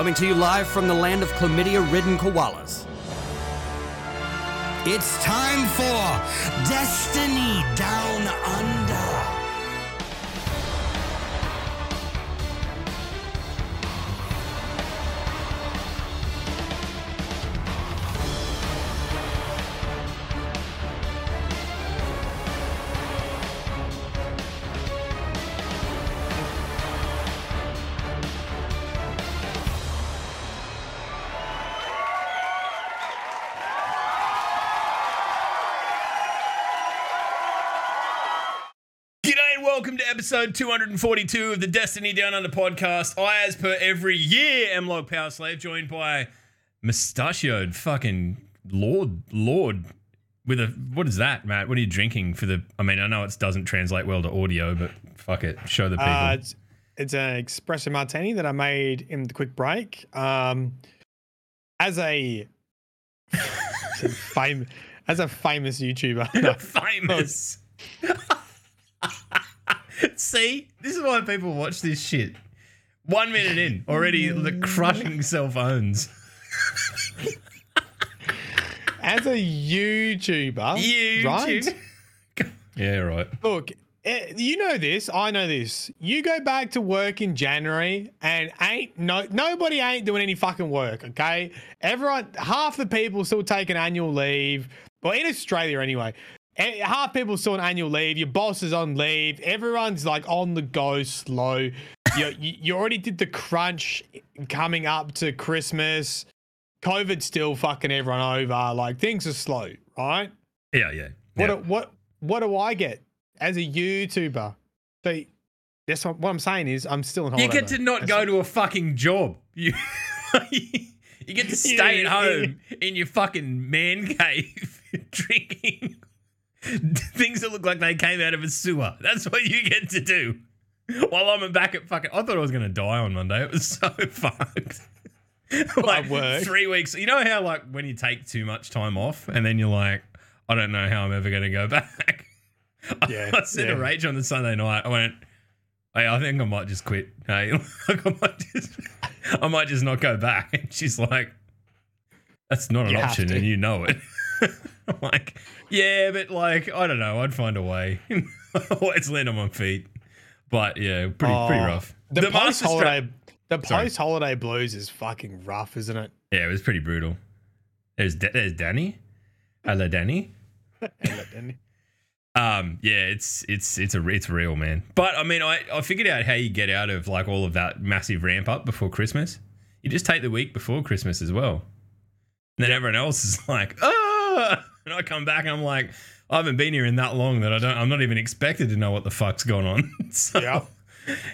coming to you live from the land of chlamydia ridden koalas. It's time for Destiny Down Under. Episode 242 of the Destiny Down Under podcast. I, as per every year, am Log Power Slave, joined by mustachioed fucking Lord, Lord, with a, what is that, Matt? What are you drinking for the, I mean, I know it doesn't translate well to audio, but fuck it, show the people. Uh, it's, it's an espresso martini that I made in the quick break. Um, as a famous, as a famous YouTuber, Famous. See, this is why people watch this shit. One minute in, already the crushing cell phones. as a YouTuber, You, right? Yeah, right. Look, eh, you know this. I know this. You go back to work in January, and ain't no nobody ain't doing any fucking work. Okay, everyone, half the people still taking annual leave. Well, in Australia anyway, half people still on annual leave. Your boss is on leave. Everyone's like on the go, slow. You you, already did the crunch coming up to Christmas. COVID's still fucking everyone over. Like things are slow, right? Yeah, yeah. What yeah. do, what what do I get as a YouTuber? So that's what, what I'm saying is I'm still in you get to not That's- go to a fucking job. You, you get to stay at Yeah. home in your fucking man cave drinking things that look like they came out of a sewer. That's what you get to do. While I'm back at fucking, I thought I was gonna die on Monday. It was so fucked. like three weeks. You know how like when you take too much time off and then you're like, I don't know how I'm ever gonna go back. Yeah, I said to yeah. Rach on the Sunday night, I went, Hey, I think I might just quit. Hey, like I might just, I might just not go back. And she's like, "That's not an You option, and you know it." I'm like, "Yeah, but like, I don't know. I'd find a way. Always land on my feet." But yeah, pretty pretty Oh, rough. The, Master post holiday the post holiday blues is fucking rough, isn't it? yeah, it was pretty brutal. There's Da- there's Danny. Hello, Danny. Um, yeah, it's it's it's a it's real man. But I mean, I I figured out how you get out of like all of that massive ramp up before Christmas. You just take the week before Christmas as well. And then everyone else is like, ah, and I come back and I'm like, I haven't been here in that long that I don't. I'm not even expected to know what the fuck's going on. so, Yeah.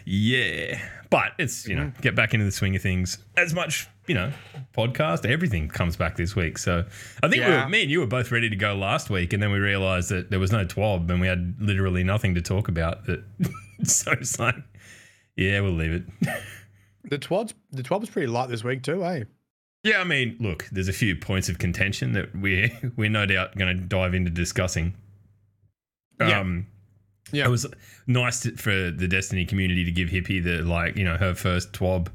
yeah. But it's you know get back into the swing of things as much you know podcast everything comes back this week. So I think we Yeah. were, me and you were both ready to go last week, and then we realized that there was no twab and we had literally nothing to talk about. That so it's like yeah we'll leave it. The twab's the twab's pretty light this week too, eh? Yeah, I mean look, there's a few points of contention that we're we're no doubt going to dive into discussing. Yeah. Um, Yeah. It was nice to, for the Destiny community to give Hippie the like, you know, her first twab.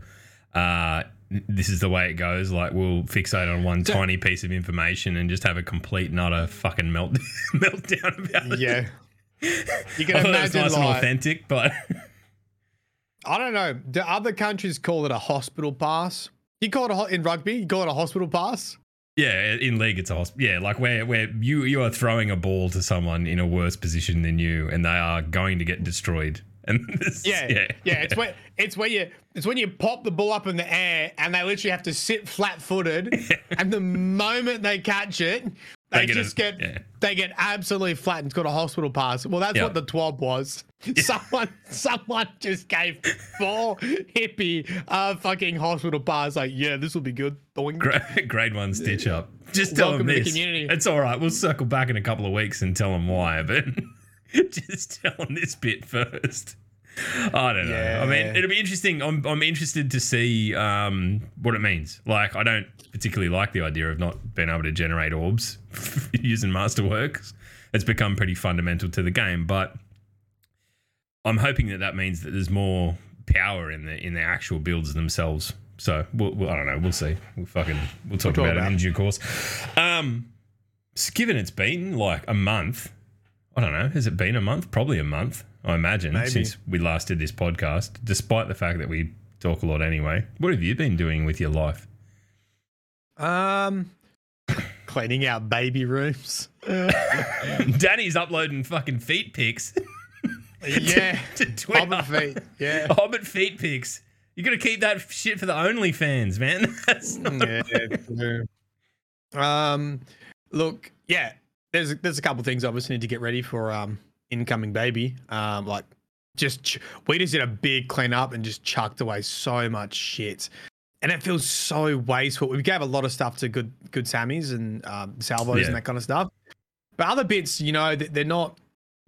Uh, this is the way it goes. Like, we'll fixate on one tiny piece of information and just have a complete and utter fucking melt meltdown about it. Yeah. You can I thought it was imagine nice and authentic, but I don't know. Do other countries call it a hospital pass? You call it a ho- in rugby, you call it a hospital pass? yeah, in league it's a hospital. Yeah, like where where you you are throwing a ball to someone in a worse position than you, and they are going to get destroyed. And this, Yeah, yeah. It's when it's when you it's when you pop the ball up in the air and they literally have to sit flat footed, and the moment they catch it, they, They get a- just get yeah. they get absolutely flattened. It's called a hospital pass. Well, that's Yeah. what the twab was. Someone someone just gave four hippie uh fucking hospital pass. Like, yeah, this will be good. Boing. Gra- grade one stitch up. Just tell Welcome them the this. community. It's all right. We'll circle back in a couple of weeks and tell them why, but just tell them this bit first. I don't know. I mean, it'll be interesting. I'm, I'm interested to see um, what it means. Like, I don't particularly like the idea of not being able to generate orbs using Masterworks. It's become pretty fundamental to the game, but I'm hoping that that means that there's more power in the in the actual builds themselves. So we'll, we'll, I don't know. We'll see. We'll fucking we'll talk We'll talk about, about it in due course. Um, given it's been like a month, I don't know. Has it been a month? Probably a month. I imagine Maybe. since we last did this podcast. Despite the fact that we talk a lot anyway. What have you been doing with your life? Um, cleaning out baby rooms. Danny's uploading fucking feet pics. yeah, to Twitter. Hobbit feet. Yeah. Hobbit feet pics. You got to keep that shit for the OnlyFans, man. That's not yeah. Um, look, yeah. There's there's a couple things I obviously need to get ready for um incoming baby. Um, like just ch- we just did a big clean up and just chucked away so much shit, and it feels so wasteful. We gave a lot of stuff to good good Sammys and um, salvos Yeah. and that kind of stuff, but other bits, you know, th- they're not.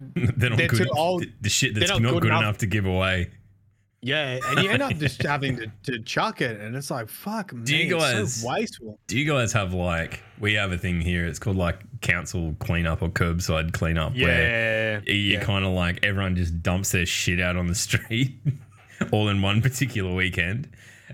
they're not They're good. too old. The, shit that's not not, good good, enough. enough. to give away. Yeah, and you end up just having to, to chuck it, and it's like fuck. Do you it's guys- so wasteful? Do you guys have like we have a thing here? It's called like council cleanup or curbside cleanup, where Yeah, you yeah. kind of like everyone just dumps their shit out on the street all in one particular weekend.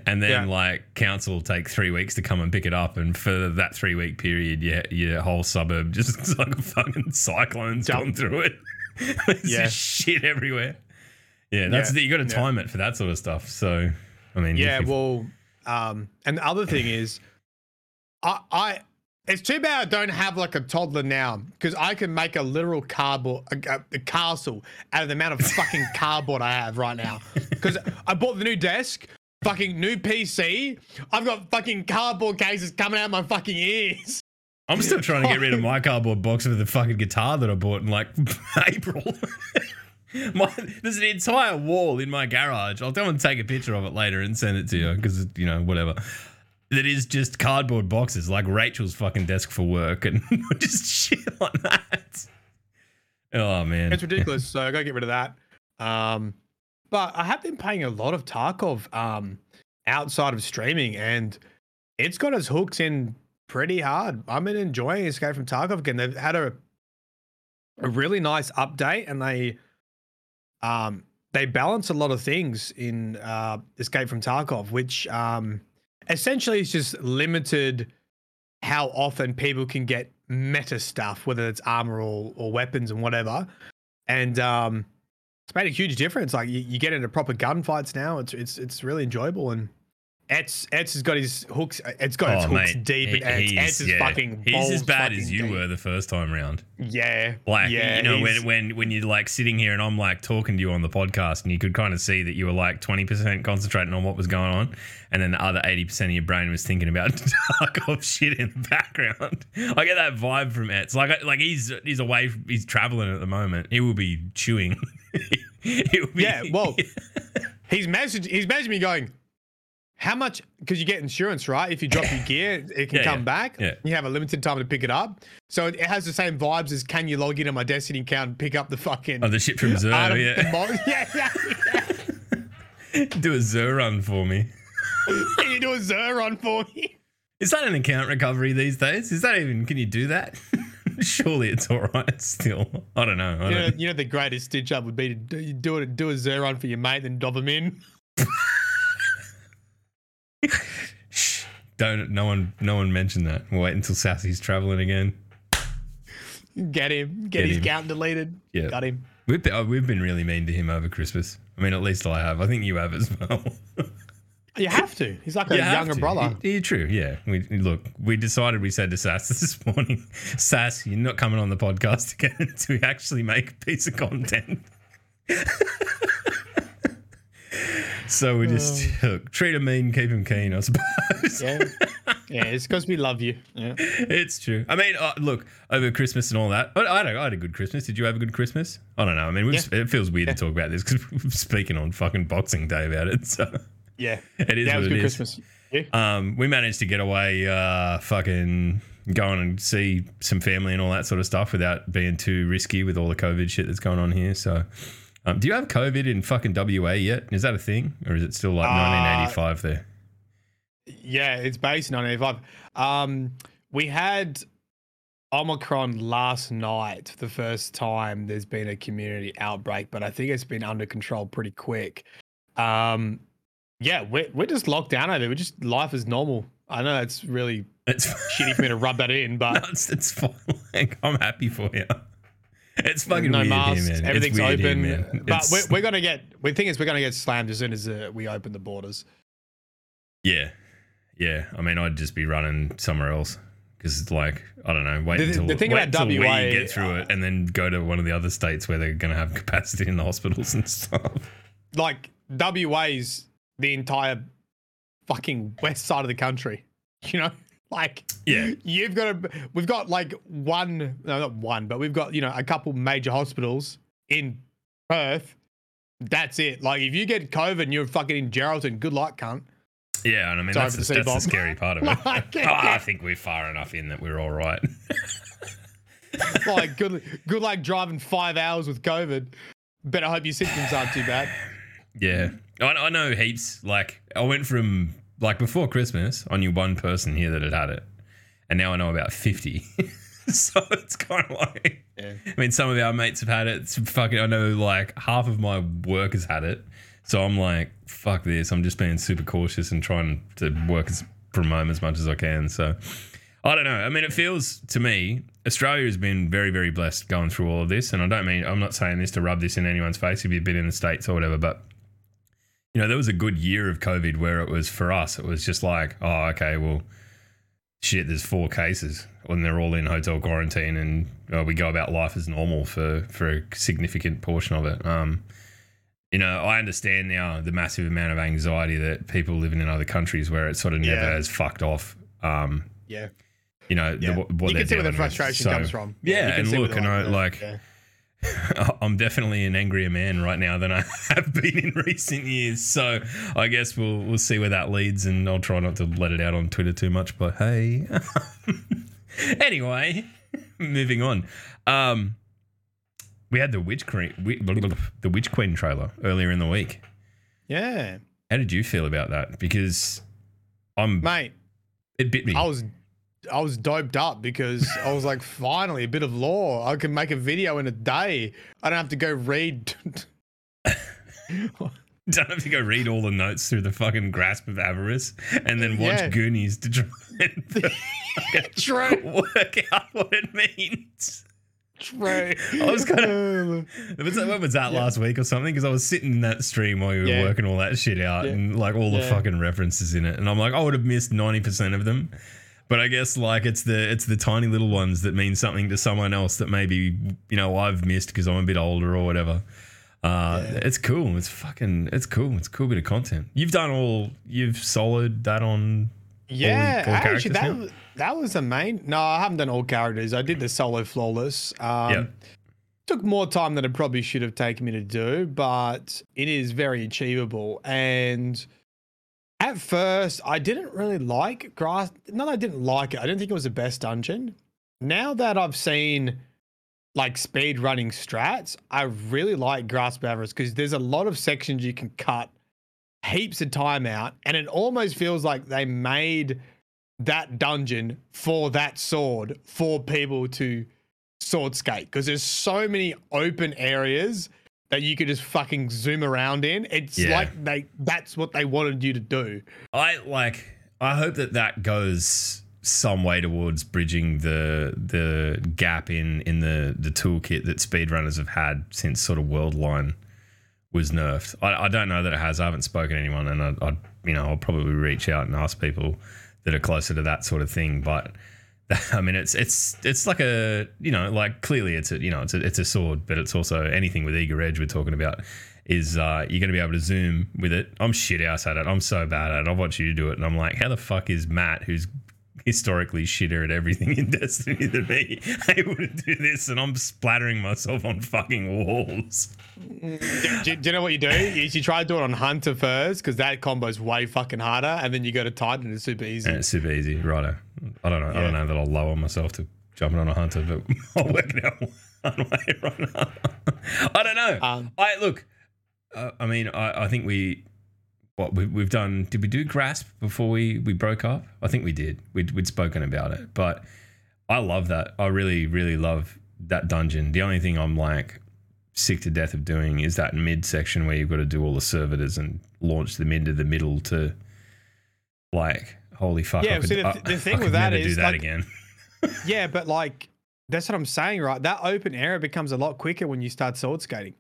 And then Yeah. like council take three weeks to come and pick it up, and for that three week period, your your whole suburb just looks like a fucking cyclone's Dump. gone through it. There's Yeah. just shit everywhere. Yeah, that's the, you got to time it for that sort of stuff. So, I mean, Yeah, well, um, and the other thing is, I, I, it's too bad I don't have like a toddler now because I can make a literal cardboard, a, a, castle out of the amount of fucking cardboard I have right now. Because I bought the new desk, fucking new PC. I've got fucking cardboard cases coming out my fucking ears. I'm still trying to get rid of my cardboard box for the fucking guitar that I bought in like April. my, there's an entire wall in my garage. I'll go and take a picture of it later and send it to you because you know whatever. That is just cardboard boxes like Rachel's fucking desk for work and just shit like that. Oh man, It's ridiculous. so I gotta get rid of that. Um, but I have been playing a lot of Tarkov um, outside of streaming, and it's got its hooks in pretty hard. I've been enjoying Escape from Tarkov again. They've had a a really nice update, and they um they balance a lot of things in uh, Escape from Tarkov, which um, essentially it's just limited how often people can get meta stuff, whether it's armor or, or weapons and whatever. And um, it's made a huge difference. Like you, you get into proper gunfights now. It's it's it's really enjoyable. And Etz Etz has got his hooks. It's got its oh hooks mate, deep. he- Etz. is yeah, fucking. he's as bad as you deep. were the first time round. Yeah. Like yeah, you know when when when you're like sitting here and I'm like talking to you on the podcast and you could kind of see that you were like 20% concentrating on what was going on and then the other 80% of your brain was thinking about Tarkov shit in the background. I get that vibe from Etz. Like like he's he's away he's traveling at the moment. He will be chewing. he will be, Yeah, well, he's messaged. He's messaged me going, "How much? Because you get insurance, right? If you drop your gear, it can Yeah, come yeah, back. yeah. You have a limited time to pick it up. So it, has the same vibes as can you log into my Destiny account and pick up the fucking Oh, the shit from Xur, yeah. yeah, yeah. Do a Xur run for me. Can you do a Xur on for me? Is that an account recovery these days? Is that even can you do that? Surely it's all right still. I don't know. I You know, don't, you know the greatest stitch up would be to do, do it, do a Xur on for your mate, then dob him in. don't no one no one mention that. We'll wait until Sassy's traveling again. Get him. Get, Get his him. account deleted. Yeah. Got him. We've been, oh, we've been really mean to him over Christmas. I mean, at least I have. I think you have as well. You have to. He's like a You have younger to. brother. Yeah, true. Yeah. We look. We decided. We said to Sass this morning, Sass, you're not coming on the podcast again until we actually make a piece of content. So we just look, treat him mean, keep him keen. I suppose. Yeah. Yeah, it's because we love you. Yeah. it's true. I mean, uh, look over Christmas and all that. I, I, had a, I had a good Christmas. Did you have a good Christmas? I don't know. I mean, we've, it feels weird to talk about this because we're speaking on fucking Boxing Day about it. So Yeah. it is yeah, it was it good is. Christmas. Yeah. Um, we managed to get away, uh, fucking going and see some family and all that sort of stuff without being too risky with all the COVID shit that's going on here. So, um, do you have COVID in fucking WA yet? Is that a thing, or is it still like Uh, 1985 there? Yeah, it's based on 85. Um, we had Omicron last night, for the first time there's been a community outbreak, but I think it's been under control pretty quick. Um, Yeah, we're, we're just locked down over there. We're just life is normal. I know it's really It's shitty for me to rub that in, but no, it's, it's fine. I'm happy for you. It's fucking no weird masks, here, man. everything's weird open. Here, man. but It's- we're, we're gonna get. The thing is, we're gonna get slammed as soon as uh, we open the borders. yeah, yeah. I mean, I'd just be running somewhere else because, it's like, I don't know. Wait The- until the thing wait about until WA, we get through it, and then go to one of the other states where they're going to have capacity in the hospitals and stuff. Like WA's the entire fucking west side of the country. You know, like Yeah. you've got to. We've got like one, no, not one, but we've got you know a couple major hospitals in Perth. That's it. Like if you get COVID and you're fucking in Geraldton, good luck, cunt. Yeah, and I mean Sorry that's, the, the that's the scary part of it. Like, Oh, I think we're far enough in that we're all right. like good, good luck driving five hours with COVID. Better hope your symptoms aren't too bad. Yeah, I, I know heaps. Like I went from like before Christmas, I knew one person here that had had it, and now I know about fifty. so it's kind of like, Yeah. I mean, some of our mates have had it. It's fucking, I know like half of my work has had it. So I'm like, fuck this. I'm just being super cautious and trying to work as, from home as much as I can. So I don't know. I mean, it feels to me Australia has been very, very blessed going through all of this, and I don't mean I'm not saying this to rub this in anyone's face if you've been in the states or whatever, but you know, there was a good year of COVID where it was for us. It was just like, oh, okay, well, shit, there's four cases, and they're all in hotel quarantine, and uh, we go about life as normal for for a significant portion of it. Um, you know, I understand now the massive amount of anxiety that people living in other countries where it sort of never Yeah. has fucked off. Um, Yeah. you know, Yeah. the, what you can see where the dealing with. frustration So- comes from. Yeah, you can and look, and I like. yeah. I'm definitely an angrier man right now than I have been in recent years. So I guess we'll we'll see where that leads, and I'll try not to let it out on Twitter too much. But hey, anyway, moving on. Um, we had the witch queen, the witch queen trailer earlier in the week. yeah, How did you feel about that? Because I'm mate. it bit me. I was I was doped up because I was like, finally, a bit of lore. I can make a video in a day. I don't have to go read. don't have to go read all the notes through the fucking grasp of avarice and then watch Yeah. Goonies to try and True. work out what it means. True. I was Was that, when was that last week or something? Because I was sitting in that stream while you were Yeah. working all that shit out Yeah. and like all the Yeah. fucking references in it, and I'm like, I would have missed ninety percent of them. But I guess like it's the it's the tiny little ones that mean something to someone else that maybe you know I've missed because I'm a bit older or whatever. Uh, It's cool. It's fucking. It's cool. It's a cool bit of content. You've done all. You've soloed that on. Yeah, all actually, characters that now? was, that was the main. No, I haven't done all characters. I did the solo flawless. Um, Yeah. Took more time than it probably should have taken me to do, but it is very achievable. And at first, I didn't really like grass. Not I didn't like it. I didn't think it was the best dungeon. Now that I've seen like speed running strats, I really like Grasp of Avarice because there's a lot of sections you can cut heaps of time out, and it almost feels like they made that dungeon for that sword for people to sword skate because there's so many open areas that you could just fucking zoom around in. It's Yeah. like they that's what they wanted you to do. I like. I hope that that goes some way towards bridging the the gap in in the the toolkit that speedrunners have had since sort of Worldline was nerfed. I, I don't know that it has. I haven't spoken to anyone, and I, I you know I'll probably reach out and ask people that are closer to that sort of thing. But I mean, it's it's it's like a you know like clearly it's a you know it's a it's a sword, but it's also anything with eager edge we're talking about is uh, you're going to be able to zoom with it. I'm shit ass at it. I'm so bad at it. I watch you do it, and I'm like, how the fuck is Matt, who's historically shitter at everything in Destiny than me, able to do this? And I'm splattering myself on fucking walls. do, do- do you know what you do? You, you try to do it on Hunter first because that combo's way fucking harder, and then you go to Titan and it's super easy. And it's super easy, righto. I don't know. I don't know that I'll lower myself to jumping on a hunter, but I'll work it out one way or another. I don't know. Um, I look. Uh, I mean, I, I think we what we, we've done. Did we do grasp before we we broke up? I think we did. We'd, we'd spoken about it, but I love that. I really, really love that dungeon. The only thing I'm like sick to death of doing is that mid section where you've got to do all the servitors and launch them into the middle to like holy fuck. Yeah, could, see, the- I- the thing with that never do that like- again. Yeah, but like that's what I'm saying, right? That open area becomes a lot quicker when you start sword skating.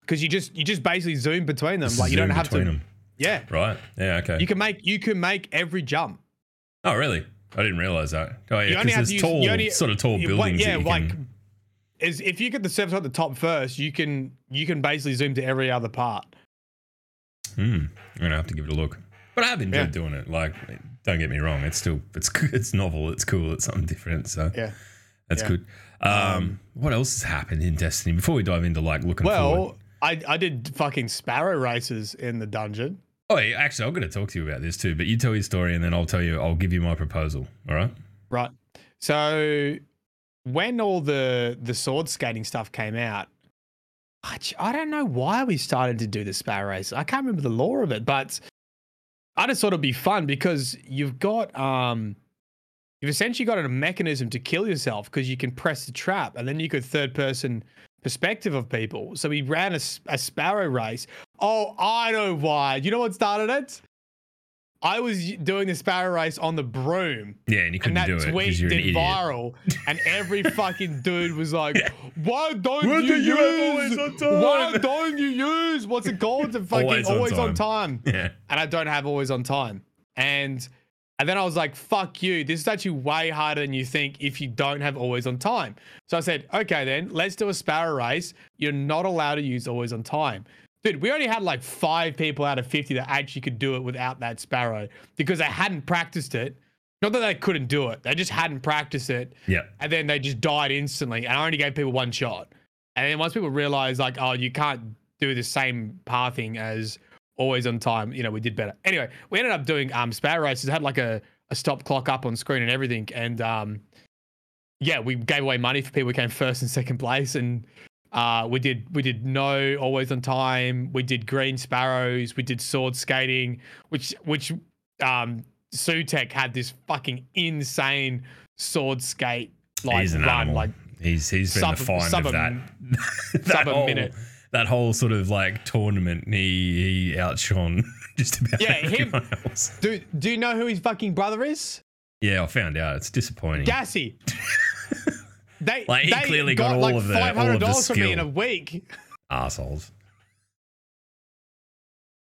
Because you just you just basically zoom between them. Just like you don't have to them. Yeah. Right. Yeah. Okay. You can make you can make every jump. oh, really? I didn't realize that. Oh, yeah. Because have there's use tall, only, sort of tall buildings. what- yeah, that you like can, is if you get the surface at the top first, you can you can basically zoom to every other part. Hmm. I'm gonna have to give it a look. But I have enjoyed Yeah. doing it. Like, don't get me wrong. It's still it's it's novel. It's cool. It's something different. So Yeah. that's Yeah. good. Um, Um, what else has happened in Destiny before we dive into like looking forward? Well, I I did fucking sparrow races in the dungeon. Oh, yeah, actually, I'm going to talk to you about this too. But you tell your story, and then I'll tell you. I'll give you my proposal. All right. Right. So when all the the sword skating stuff came out, I don't know why we started to do the sparrow race. I can't remember the lore of it, but I just thought it'd be fun because you've got um you've essentially got a mechanism to kill yourself because you can press the trap and then you could third person perspective of people. So we ran a sparrow race. Oh, I know why. You know what started it? I was doing the sparrow race on the broom Yeah, and you couldn't that do it tweet you're an did viral, and every fucking dude was like, "Why don't Why you use? always on Why don't you use what's it called? The fucking Always always, on on, time. Yeah. And I don't have always on time. And and then I was like, "Fuck you! This is actually way harder than you think if you don't have always on time." So I said, "Okay, then let's do a sparrow race. You're not allowed to use always on time." Dude, we only had like five people out of 50 that actually could do it without that sparrow because they hadn't practiced it. Not that they couldn't do it, they just hadn't practiced it. Yeah. And then they just died instantly. And I only gave people one shot. And then once people realized, like, oh, you can't do the same pathing as always on time, you know, we did better. Anyway, we ended up doing um sparrow races, It had like a, a stop clock up on screen and everything. And um yeah, we gave away money for people who came first and second place. And uh, we did we did no always on time. We did green sparrows. We did sword skating, which which um, Sutek had this fucking insane sword skate like he's an run, animal. like he's he's been sub- the find sub of a- that. that whole, minute. That whole sort of like tournament, he he outshone just about Yeah, him- everyone else. do do you know who his fucking brother is? Yeah, I found out. It's disappointing. Gassy. They Like, he they clearly got all like of the- all of the hundred dollars from me in a week. Assholes.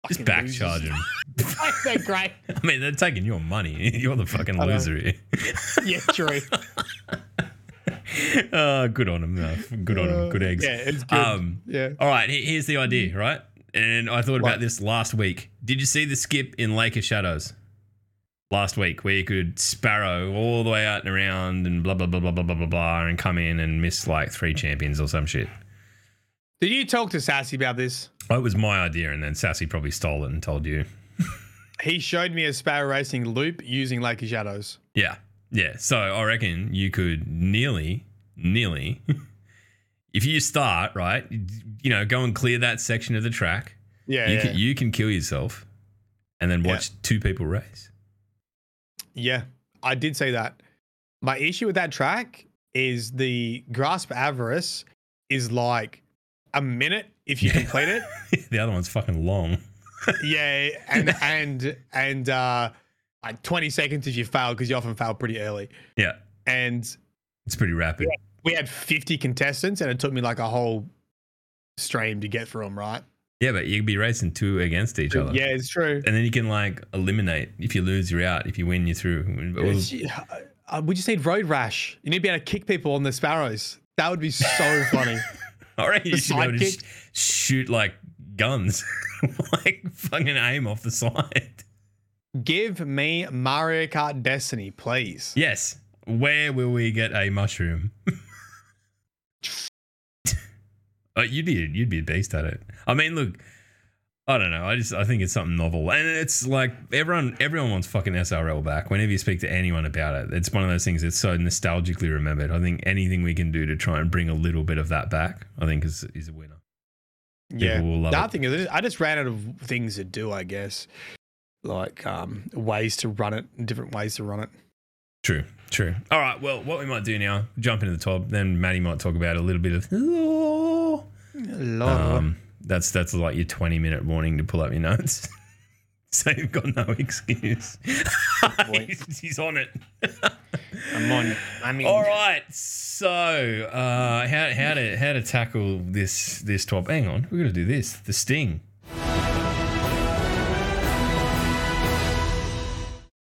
Just back losers. charge him. They're great. I mean, they're taking your money. You're the fucking loser here. Yeah, true. uh, good on him. though. Good on him. Good eggs. Yeah, it's good. Um, yeah. All right, here's the idea, right? And I thought about this last week. Did you see the skip in Lake of Shadows last week where you could sparrow all the way out and around and blah, blah, blah, blah, blah, blah, blah, blah, and come in and miss like three champions or some shit? Did you talk to Sassy about this? Oh, it was my idea, and then Sassy probably stole it and told you. He showed me a sparrow racing loop using Lake of Shadows. Yeah. Yeah. So I reckon you could nearly, nearly, if you start, right, you know, go and clear that section of the track. Yeah, you, yeah. can, you can kill yourself and then Yeah. watch two people race. Yeah. I did say that. My issue with that track is the grasp avarice is like a minute if you complete it. the other one's fucking long. yeah, and and and uh like 20 seconds if you fail because you often fail pretty early. Yeah. And It's pretty rapid. we had 50 contestants and it took me like a whole stream to get through them, right? Yeah, but you'd be racing two against each other. Yeah, it's true. And then you can like eliminate. If you lose, you're out. If you win, you're through. Well, uh, we just need road rash. You need to be able to kick people on the sparrows. That would be so funny. All right, you should be able to sh- shoot like guns, like fucking aim off the side. Give me Mario Kart Destiny, please. Yes. Where will we get a mushroom? oh, you'd be you'd be a beast at it. I mean, look, I don't know. I just I think it's something novel, and it's like everyone everyone wants fucking SRL back. Whenever you speak to anyone about it, it's one of those things that's so nostalgically remembered. I think anything we can do to try and bring a little bit of that back, I think is is a winner. Yeah. People will love The it. other thing is, I just ran out of things to do, I guess. Like um, ways to run it, and different ways to run it. True, true. All right. Well, what we might do now, jump into the top. Then Maddie might talk about a little bit of. Um, that's that's like your 20 minute warning to pull up your notes. so you've got no excuse. he's, he's on it. I'm on. I mean, All right. So uh, how how to how to tackle this this top? Hang on, we're gonna do this. The sting.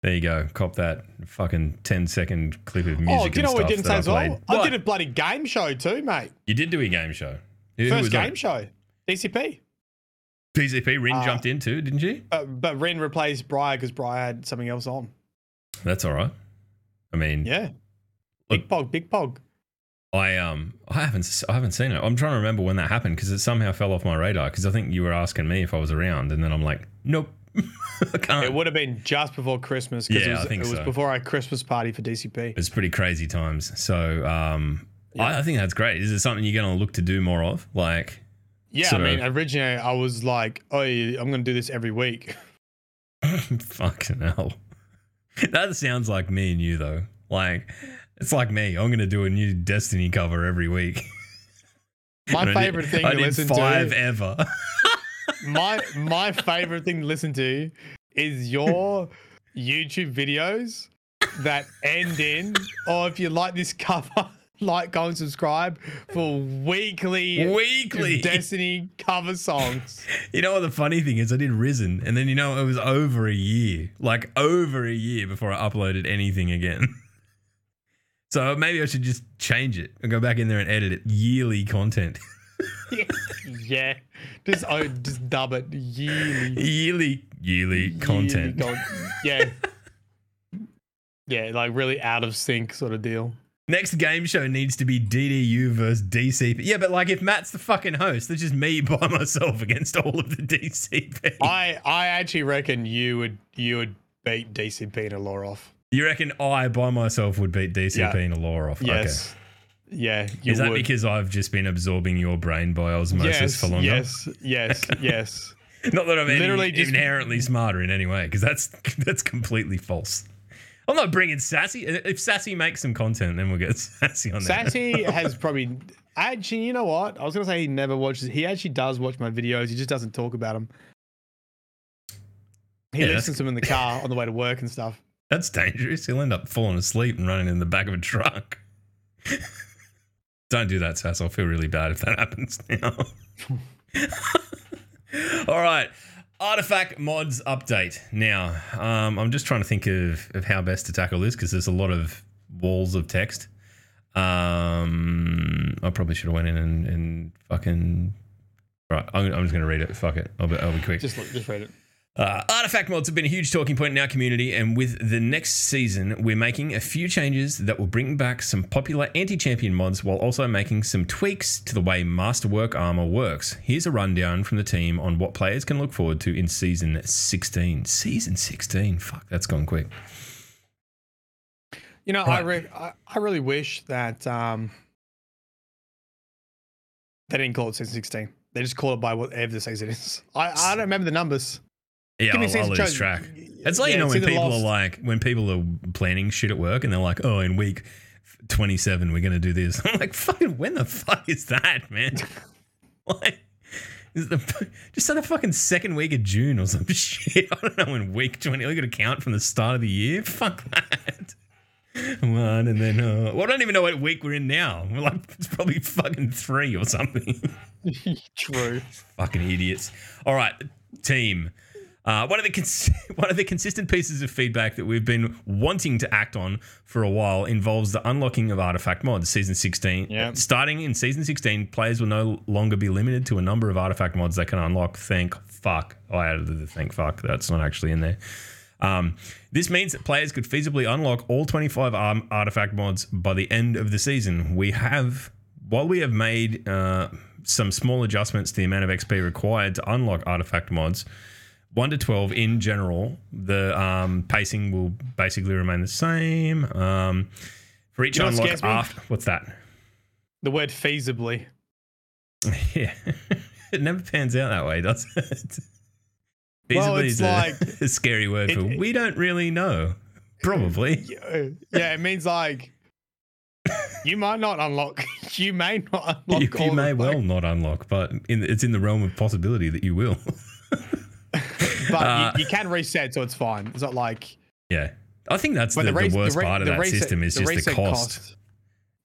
There you go. Cop that fucking 10 second clip of music. oh, do you know what stuff we didn't that say I as well? played. I What? did a bloody game show too, mate. You did do a game show. Who- First game show. DCP. PCP Rin Uh, jumped into, didn't she? But, but Ren replaced Briar because Briar had something else on. That's all right. I mean, Yeah. Look- Big Pog, Big Pog. I um I haven't I haven't seen it. I'm trying to remember when that happened because it somehow fell off my radar. Because I think you were asking me if I was around, and then I'm like, nope, I can't. It would have been just before Christmas because Yeah, it I was, think it was so. before our Christmas party for DCP. It's pretty crazy times. So um, I, I think that's great. Is it something you're going to look to do more of? Like, Yeah, I mean, originally I was like, oh, I'm going to do this every week. fucking hell. That sounds like me and you though. Like, it's like me. I'm going to do a new Destiny cover every week. My And I did- favorite thing I to listen five to. ever. My my favorite thing to listen to is your YouTube videos that end in, or if you like this cover, like, go and subscribe for weekly Weekly. Destiny cover songs. You know what the funny thing is? I did Risen, and then you know it was over a year, like over a year before I uploaded anything again. So maybe I should just change it and go back in there and edit it. Yearly content, yeah, just oh, just dub it yearly. yearly, yearly content. Yearly con- yeah, yeah, like really out of sync sort of deal. Next game show needs to be DDU versus DCP. Yeah, but like if Matt's the fucking host, that's just me by myself against all of the DCP. I I actually reckon you would you would beat DCP and Allure off. You reckon I by myself would beat DCP Yeah. and a law off? Yes. Yeah. Okay. You Is that would. because I've just been absorbing your brain by osmosis yes, for longer? yes, yes, yes. Not that I'm Literally literally just- inherently smarter in any way, because that's that's completely false. I'm not bringing Sassy. If Sassy makes some content, then we'll get Sassy on there. Sassy has probably actually. You know what? I was gonna say he never watches. He actually does watch my videos. He just doesn't talk about them. He Yeah, listens to them in the car on the way to work and stuff. That's dangerous. He'll end up falling asleep and running in the back of a truck. Don't do that, Sass. I'll feel really bad if that happens now. All right. Artifact mods update. Now, um, I'm just trying to think of, of how best to tackle this because there's a lot of walls of text. Um, I probably should have went in and, and fucking. Right, I'm, I'm just going to read it. Fuck it. I'll be, I'll be quick. Just look, just read it. Uh, artifact mods have been a huge talking point in our community, and with the next season, we're making a few changes that will bring back some popular anti champion mods while also making some tweaks to the way Masterwork armor works. Here's a rundown from the team on what players can look forward to in season 16. Season 16? Fuck, that's gone quick. You know, I, re- I I really wish that um they didn't call it season sixteen. They just call it by whatever the season is. I, I don't remember the numbers. Yeah, Give me I'll, season I'll lose chosen. track. It's like, you know, when people lost- are like, when people are planning shit at work and they're like, oh, in week 27, we're going to do this. I'm like, fucking, when the fuck is that, man? like, is the, just on the fucking second week of June or some shit. I don't know, in week 20, we got to count from the start of the year. Fuck that. One and then, uh, well, I don't even know what week we're in now. We're like, it's probably fucking three or something. True. Fucking idiots. All right, team. Uh, one of the cons- one of the consistent pieces of feedback that we've been wanting to act on for a while involves the unlocking of artifact mods. Season 16. Yep. Starting in season 16, players will no longer be limited to a number of artifact mods they can unlock. Thank fuck. Oh, I added the thank fuck. That's not actually in there. Um, this means that players could feasibly unlock all 25 arm artifact mods by the end of the season. We have, while we have made uh, some small adjustments to the amount of XP required to unlock artifact mods, 1 to 12 in general, the um, pacing will basically remain the same. Um, for each You know unlock me? after. What's that? The word feasibly. Yeah. it never pans out that way, does it? Feasibly Well, it's is like- a, scary word it- for we don't really know. Probably. Yeah, yeah, it means like You might not unlock. You may not unlock. you, you may well not unlock, but in, it's in the realm of possibility that you will. But uh, you, you can reset, so it's fine. It's not like. yeah, I think that's the, the, res- worst re- part of the that reset- system is just the reset cost.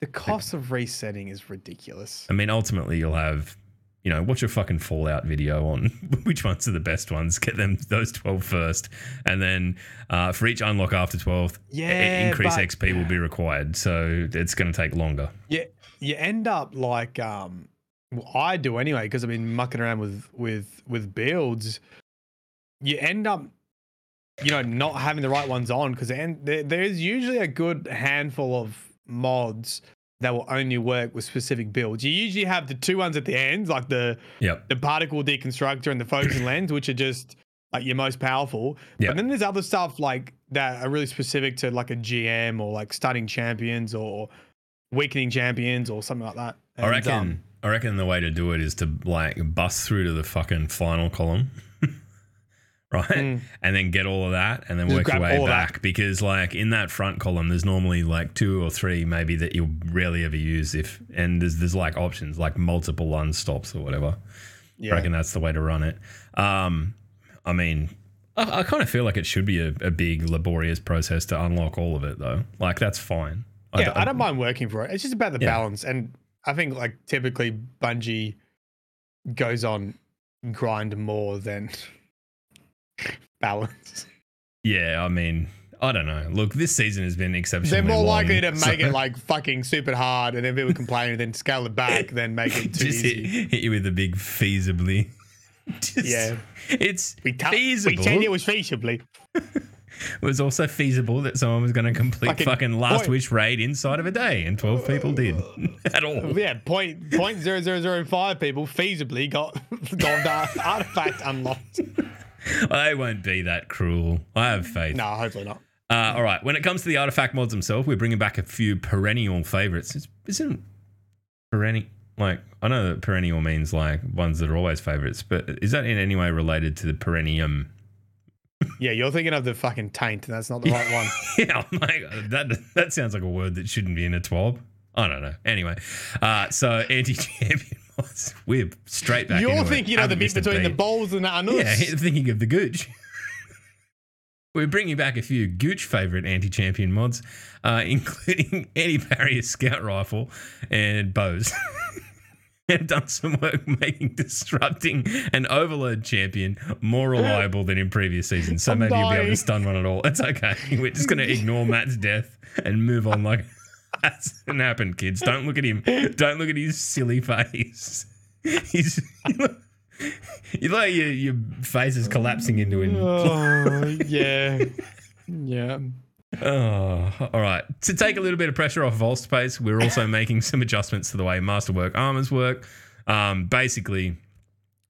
The cost of resetting is ridiculous. I mean, ultimately, you'll have, you know, watch a fucking Fallout video on which ones are the best ones. Get them those 12 first. And then uh, for each unlock after 12, Yeah, increase but- XP will be required. So it's going to take longer. Yeah, you end up like um, well, I do anyway because I've been mucking around with with with builds. You end up, you know, not having the right ones on because there, there's usually a good handful of mods that will only work with specific builds. You usually have the two ones at the end, like the Yep. the particle deconstructor and the focusing lens, which are just like your most powerful. Yeah. But then there's other stuff like that are really specific to like a GM or like stunning champions or weakening champions or something like that. I reckon. um, I reckon the way to do it is to like bust through to the fucking final column, right, Mm. and then get all of that, and then Just work your way of that. back. Because like in that front column, there's normally like two or three maybe that you'll rarely ever use. If and there's there's like options like multiple unstops or whatever. yeah. I reckon that's the way to run it. Um, I mean, I, I kind of feel like it should be a, a big laborious process to unlock all of it though. Like that's fine. yeah, I don't mind working for it. It's just about the Yeah. balance. And I think like typically Bungie goes on grind more than balance. Yeah, I mean, I don't know. Look, this season has been exceptional. They're more long, likely to so make it like fucking super hard and then people complain and then scale it back then make it too just easy. hit, hit you with a big feasibly. Just- Yeah. it's We, ta- feasible. we said it was feasibly. It was also feasible that someone was going to complete Fucking fucking last point. wish raid inside of a day, and twelve people did at all. Yeah, point point zero zero zero five people feasibly got got the artifact unlocked. They won't be that cruel. I have faith. No, hopefully not. Uh, all right. When it comes to the artifact mods themselves, we're bringing back a few perennial favorites. It's, isn't perennial like I know that perennial means like ones that are always favorites, but is that in any way related to the perennium? Yeah, you're thinking of the fucking taint, and that's not the right one. yeah, I'm like that. That sounds like a word that shouldn't be in a twelve. I don't know. Anyway, uh, so anti-champion. We're straight back. You're thinking of the bit between the balls and the anus. Yeah, thinking of the Gooch. We're bringing back a few Gooch favorite anti-champion mods, uh, including anti-barrier scout rifle and bows. Have done some work making disrupting an overload champion more reliable than in previous seasons. So I'm maybe you'll be able to stun one at all. It's okay. We're just going to ignore Matt's death and move on like that's not happened, kids. Don't look at him. Don't look at his silly face. He's you like your your face is collapsing into him. Oh, yeah. Yeah. Oh, all right. To take a little bit of pressure off Vault Space, we're also making some adjustments to the way Masterwork armors work. Um, basically,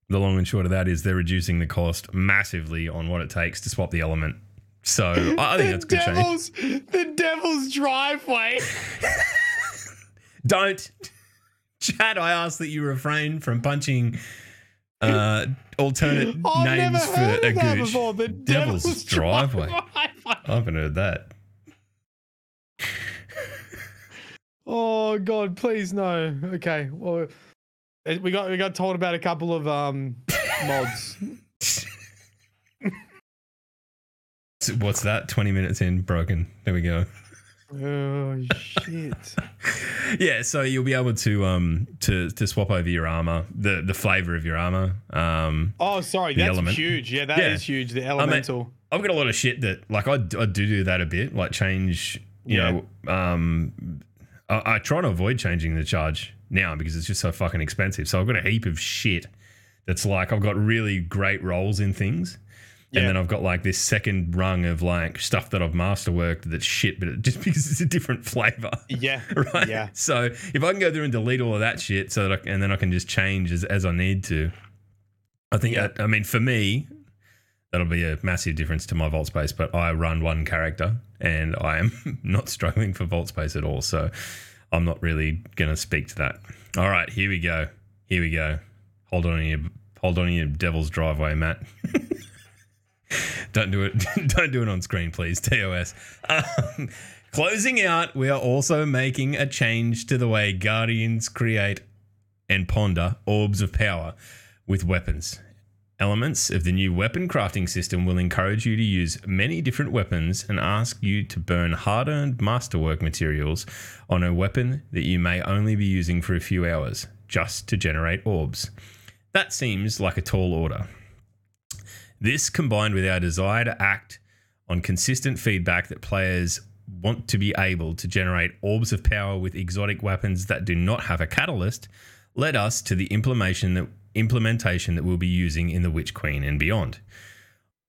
the long and short of that is they're reducing the cost massively on what it takes to swap the element. So I think that's a good change. devil's, the devil's driveway. Don't, Chad. I ask that you refrain from punching uh, alternate I've names for a gooch. before. The Devil's devil's, driveway. driveway. I haven't heard that. Oh God, please no. Okay, well, eh, we got we got told about a couple of um mods. What's that? Twenty minutes in, broken. There we go. Oh shit! Yeah, so you'll be able to um to to swap over your armor, the the flavor of your armor. Um, Oh, sorry, that's element. huge. Yeah, that is Yeah. huge. The elemental. I've got a lot of shit that like I, I do do that a bit, like change. You Yeah. know, um, I, I try to avoid changing the charge now because it's just so fucking expensive. So I've got a heap of shit that's like I've got really great rolls in things. Yeah. And then I've got like this second rung of like stuff that I've masterworked that's shit, but it, just because it's a different flavor. yeah, right? yeah. So if I can go through and delete all of that shit, so that I, and then I can just change as, as I need to, I think Yeah. that I mean for me, that'll be a massive difference to my vault space. But I run one character, and I am not struggling for vault space at all. So I'm not really going to speak to that. All right, here we go. Here we go. Hold on to your hold on to your devil's driveway, Matt. Don't do it. Don't do it on screen, please. TOS. Um, Closing out, we are also making a change to the way Guardians create and ponder orbs of power with weapons. Elements of the new weapon crafting system will encourage you to use many different weapons and ask you to burn hard earned masterwork materials on a weapon that you may only be using for a few hours, just to generate orbs. That seems like a tall order. This combined with our desire to act on consistent feedback that players want to be able to generate orbs of power with exotic weapons that do not have a catalyst led us to the implementation that implementation that we'll be using in the Witch Queen and beyond.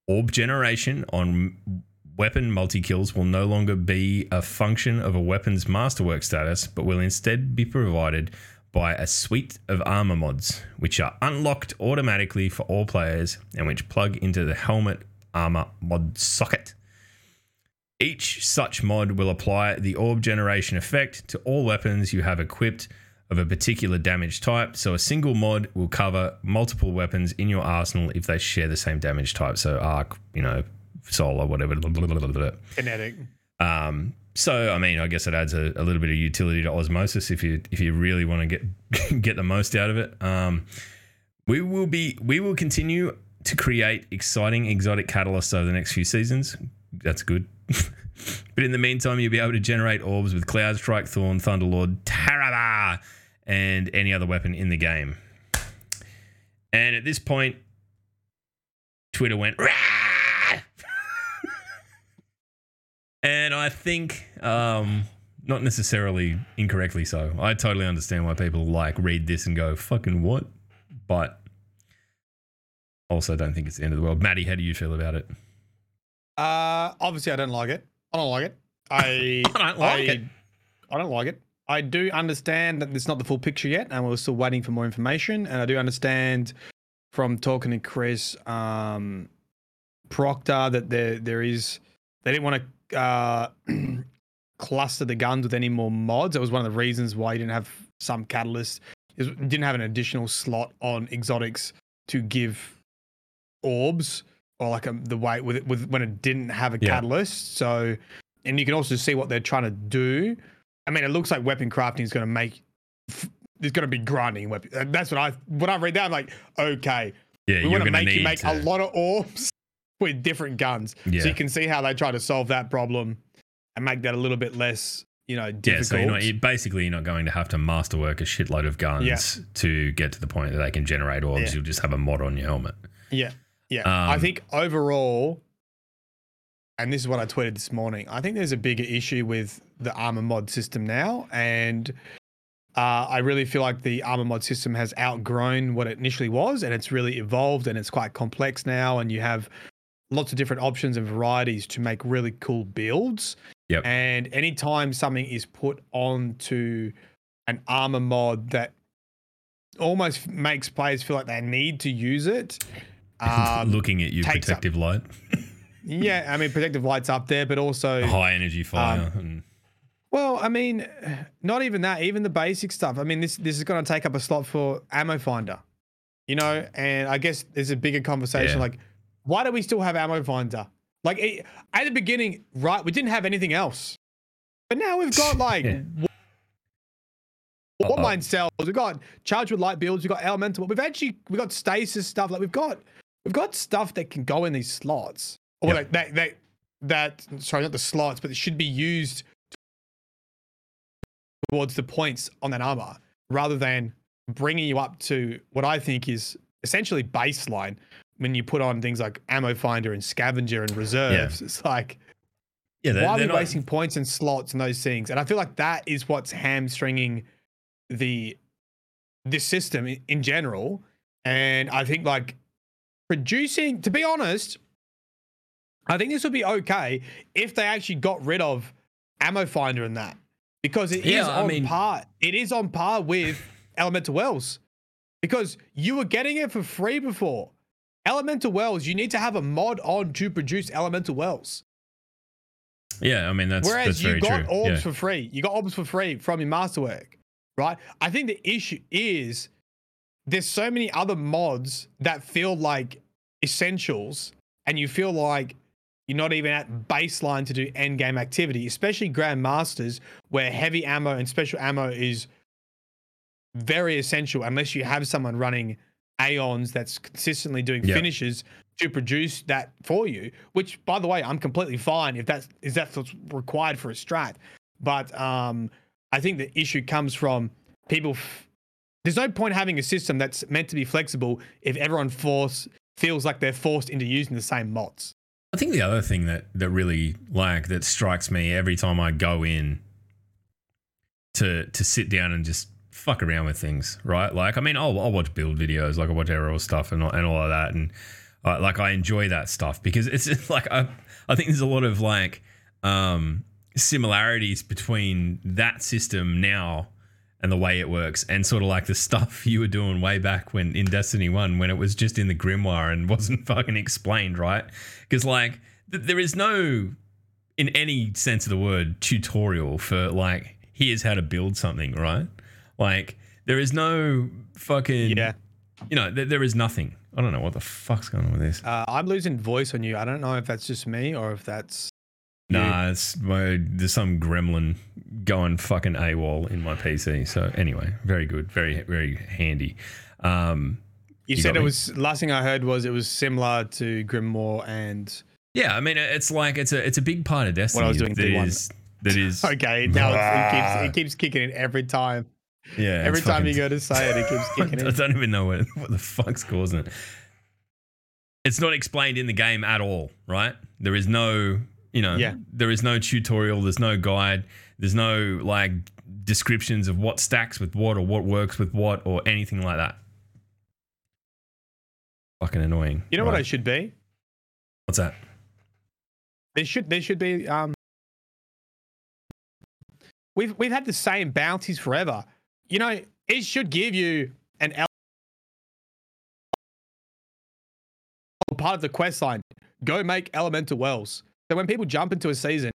Orb generation on weapon multi kills will no longer be a function of a weapon's masterwork status, but will instead be provided by a suite of armor mods, which are unlocked automatically for all players and which plug into the helmet armor mod socket. Each such mod will apply the orb generation effect to all weapons you have equipped of a particular damage type. So a single mod will cover multiple weapons in your arsenal if they share the same damage type. So arc, you know, soul or whatever. Kinetic. Um, so I mean, I guess it adds a, a, little bit of utility to osmosis if you if you really want to get get the most out of it. Um, we will be we will continue to create exciting exotic catalysts over the next few seasons. That's good. but in the meantime, you'll be able to generate orbs with Cloudstrike, Thorn, Thunderlord, Tarrabah, and any other weapon in the game. And at this point, Twitter went, and I think, um, not necessarily incorrectly so. I totally understand why people like read this and go, fucking what? But also don't think it's the end of the world. Maddie, how do you feel about it? Uh, obviously, I don't like it. I don't like it. I, I don't like I, it. I don't like it. I do understand that it's not the full picture yet, and we're still waiting for more information. And I do understand from talking to Chris um, Proctor that there there is they didn't want to uh, cluster the guns with any more mods. That was one of the reasons why you didn't have some catalysts. Is didn't have an additional slot on exotics to give orbs or like a, the way with it with when it didn't have a Yeah. catalyst. So, and you can also see what they're trying to do. I mean, it looks like weapon crafting is going to make. There's going to be grinding weapon. and That's what I when I read that I'm like, okay, Yeah, we want to make you make to. a lot of orbs with different guns. Yeah. So you can see how they try to solve that problem and make that a little bit less, you know, difficult. Yeah, so you're not, you basically you're not going to have to masterwork a shitload of guns Yeah. to get to the point that they can generate orbs. Yeah. You'll just have a mod on your helmet. Yeah. Yeah. I Um, think overall, and this is what I tweeted this morning, I think there's a bigger issue with the armor mod system now. And uh, I really feel like the armor mod system has outgrown what it initially was and it's really evolved and it's quite complex now. And you have lots of different options and varieties to make really cool builds. Yep. And anytime something is put onto an armor mod that almost makes players feel like they need to use it. Um, Looking at you, takes up- protective light, yeah, I mean, protective lights up there, but also, high energy fire, Um, and well, I mean, not even that, even the basic stuff. I mean, this this is going to take up a slot for ammo finder, you know, and I guess there's a bigger conversation Yeah. like, why do we still have ammo finder? Like it, at the beginning, right? We didn't have anything else, but now we've got like. Yeah. Warmind cells? We've got charged with light builds. We've got elemental. We've actually we've got stasis stuff. Like we've got we've got stuff that can go in these slots. Or Yep. that, that that that sorry, not the slots, but it should be used towards the points on that armor rather than bringing you up to what I think is essentially baseline when you put on things like ammo finder and scavenger and reserves. It's like yeah, they're, why are we not- wasting points and slots and those things? And I feel like that is what's hamstringing the this system in general. And I think like producing, to be honest, I think this would be okay if they actually got rid of ammo finder and that because it is Yeah, I on mean- par. It is on par with elemental wells because you were getting it for free before. Elemental wells, you need to have a mod on to produce elemental wells. Yeah, I mean that's Whereas that's you got true. orbs yeah. for free. You got orbs for free from your masterwork, right? I think the issue is there's so many other mods that feel like essentials, and you feel like you're not even at baseline to do end game activity, especially grandmasters where heavy ammo and special ammo is very essential unless you have someone running aeons that's consistently doing Yep. finishes to produce that for you. Which, by the way, I'm completely fine if that's is that's what's required for a strat. But um, I think the issue comes from people. F- there's no point having a system that's meant to be flexible if everyone force feels like they're forced into using the same mods. I think the other thing that that really like that strikes me every time I go in to to sit down and just fuck around with things, right? Like, I mean, I'll, I'll watch build videos, like I watch aerial stuff and and all of that, and uh, like I enjoy that stuff because it's like I I think there's a lot of like um similarities between that system now and the way it works and sort of like the stuff you were doing way back when in Destiny 1 when it was just in the grimoire and wasn't fucking explained, right? Because like th- there is no in any sense of the word tutorial for like here's how to build something, right? Like there is no fucking Yeah. you know, th- there is nothing. I don't know what the fuck's going on with this. Uh, I'm losing voice on you. I don't know if that's just me or if that's. Nah, it's my, there's some gremlin going fucking AWOL in my PC. So anyway, very good, very very handy. Um, You, You said it was last thing I heard was it was similar to Grimoire and yeah, I mean it's like it's a it's a big part of Destiny. was doing that D1. is that is okay now it keeps it keeps kicking in every time. Yeah. every time you go to say it, it keeps kicking in. I don't even know what, what the fuck's causing it. It's not explained in the game at all, right? There is no, you know, Yeah. there is no tutorial, there's no guide, there's no like descriptions of what stacks with what or what works with what or anything like that. Fucking annoying. You know what I should be? What's that? There should there should be um. We've we've had the same bounties forever. You know, it should give you an el- part of the quest line. Go make elemental wells. So when people jump into a season,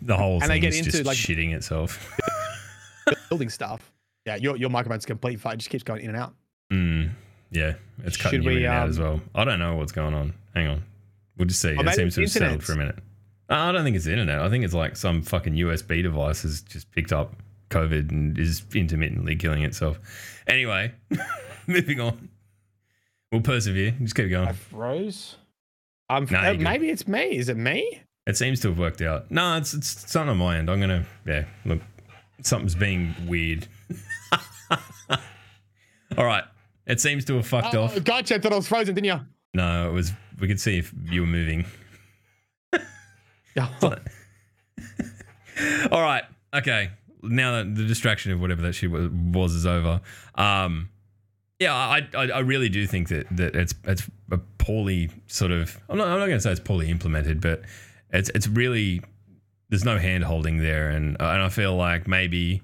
The whole And thing they get is into, just like- shitting itself. building stuff. Yeah, your your microphone's completely fine. It just keeps going in and out. Mm, yeah, it's cutting Should you we, in and out um, as well. I don't know what's going on. Hang on. We'll just see. Oh, it seems to have settled for a minute. I don't think it's the internet. I think it's like some fucking USB device has just picked up COVID and is intermittently killing itself. Anyway, moving on. We'll persevere. Just keep going. I froze. Um, Nah, uh, maybe it's me. Is it me? It seems to have worked out. No, it's it's something on my end. I'm gonna yeah. Look, something's being weird. All right. It seems to have fucked Oh, off. gotcha. I thought I was frozen, didn't you? No, it was. We could see if you were moving. All right. Okay. Now that the distraction of whatever that shit was, is over. Um, yeah, I, I I really do think that that it's it's a poorly sort of. I'm not I'm not going to say it's poorly implemented, but it's it's really there's no hand holding there, and and I feel like maybe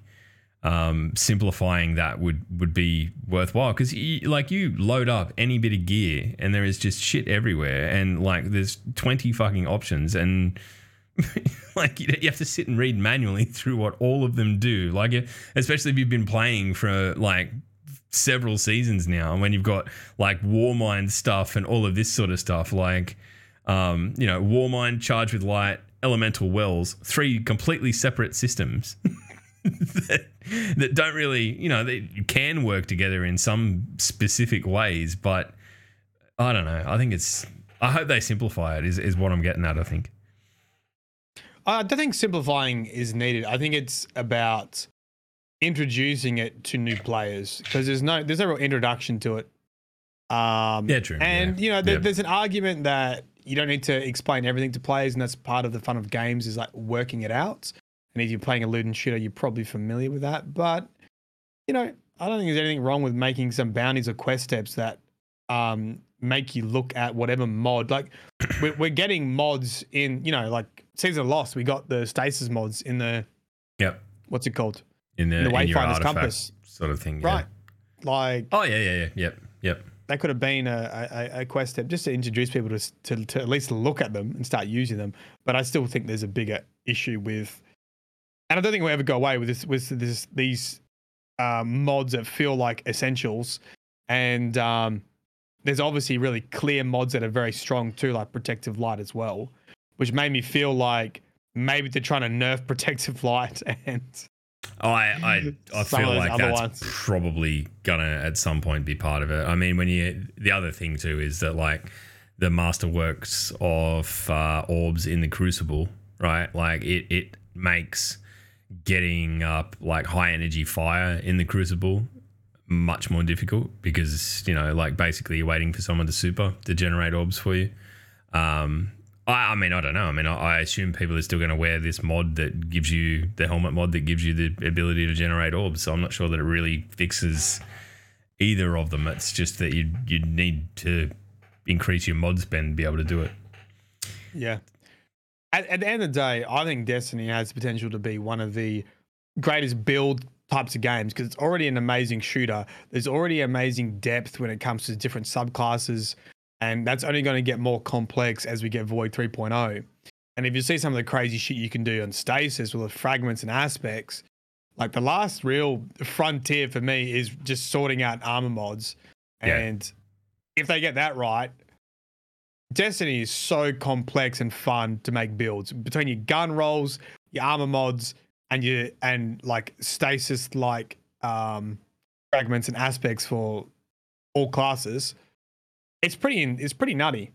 um, simplifying that would would be worthwhile because like you load up any bit of gear and there is just shit everywhere and like there's 20 fucking options and like you have to sit and read manually through what all of them do like especially if you've been playing for like several seasons now and when you've got like warmind stuff and all of this sort of stuff like um you know warmind charged with light elemental wells three completely separate systems that, that don't really, you know, they can work together in some specific ways, but I don't know. I think it's. I hope they simplify it. Is is what I'm getting at. I think. I don't think simplifying is needed. I think it's about introducing it to new players because there's no there's no real introduction to it. Um, Yeah, true. And Yeah. you know, there, there's an argument that you don't need to explain everything to players, and that's part of the fun of games is like working it out. And if you're playing a loot and shooter, you're probably familiar with that. But you know, I don't think there's anything wrong with making some bounties or quest steps that um, make you look at whatever mod. Like we're, we're getting mods in, you know, like Season of Lost, we got the stasis mods in the Yep. what's it called? In the, The in Wayfinder's compass. sort of thing. yeah. Right. Like Oh yeah, yeah, yeah. Yep. Yep. that could have been a, a, a quest step just to introduce people to, to to at least look at them and start using them. But I still think there's a bigger issue with, and I don't think we'll ever go away with this with this these uh, mods that feel like essentials and um, there's obviously really clear mods that are very strong too, like Protective Light as well, which made me feel like maybe they're trying to nerf Protective Light and I I, I feel like that's ones. probably gonna at some point be part of it. I mean, when you the other thing too is that like the masterworks of uh, orbs in the Crucible, right? Like it it makes getting up like high energy fire in the Crucible much more difficult because you know like basically you're waiting for someone to super to generate orbs for you. Um, I, I mean, I don't know. I mean, I, I assume people are still going to wear this mod that gives you the helmet mod that gives you the ability to generate orbs. So I'm not sure that it really fixes either of them. It's just that you you need to increase your mod spend to be able to do it. Yeah. At, at the end of the day, I think Destiny has potential to be one of the greatest build types of games because it's already an amazing shooter. There's already amazing depth when it comes to different subclasses, and that's only going to get more complex as we get Void 3.0. And if you see some of the crazy shit you can do on stasis with the fragments and aspects, like the last real frontier for me is just sorting out armor mods. Yeah. And if they get that right, Destiny is so complex and fun to make builds between your gun rolls, your armor mods, and your and like stasis like um fragments and aspects for all classes. It's pretty it's pretty nutty.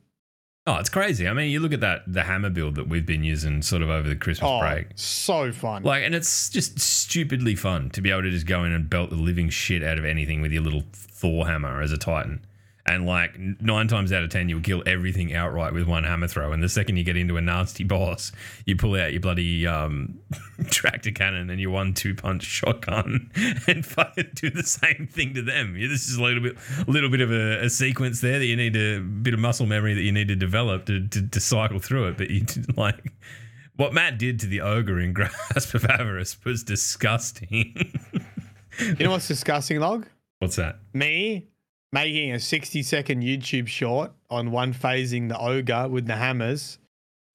Oh, it's crazy. I mean, you look at that the hammer build that we've been using sort of over the Christmas Oh, break. so fun. Like, and it's just stupidly fun to be able to just go in and belt the living shit out of anything with your little Thor hammer as a Titan. And like nine times out of ten, you'll kill everything outright with one hammer throw. And the second you get into a nasty boss, you pull out your bloody um, tractor cannon and your one two punch shotgun and fucking do the same thing to them. Yeah, This is a little bit, a little bit of a, a sequence there that you need a bit of muscle memory that you need to develop to, to, to cycle through it. But you like what Matt did to the ogre in Grasp of Avarice was disgusting. you know what's disgusting, log? What's that? Me making a 60 second YouTube short on one phasing the ogre with the hammers,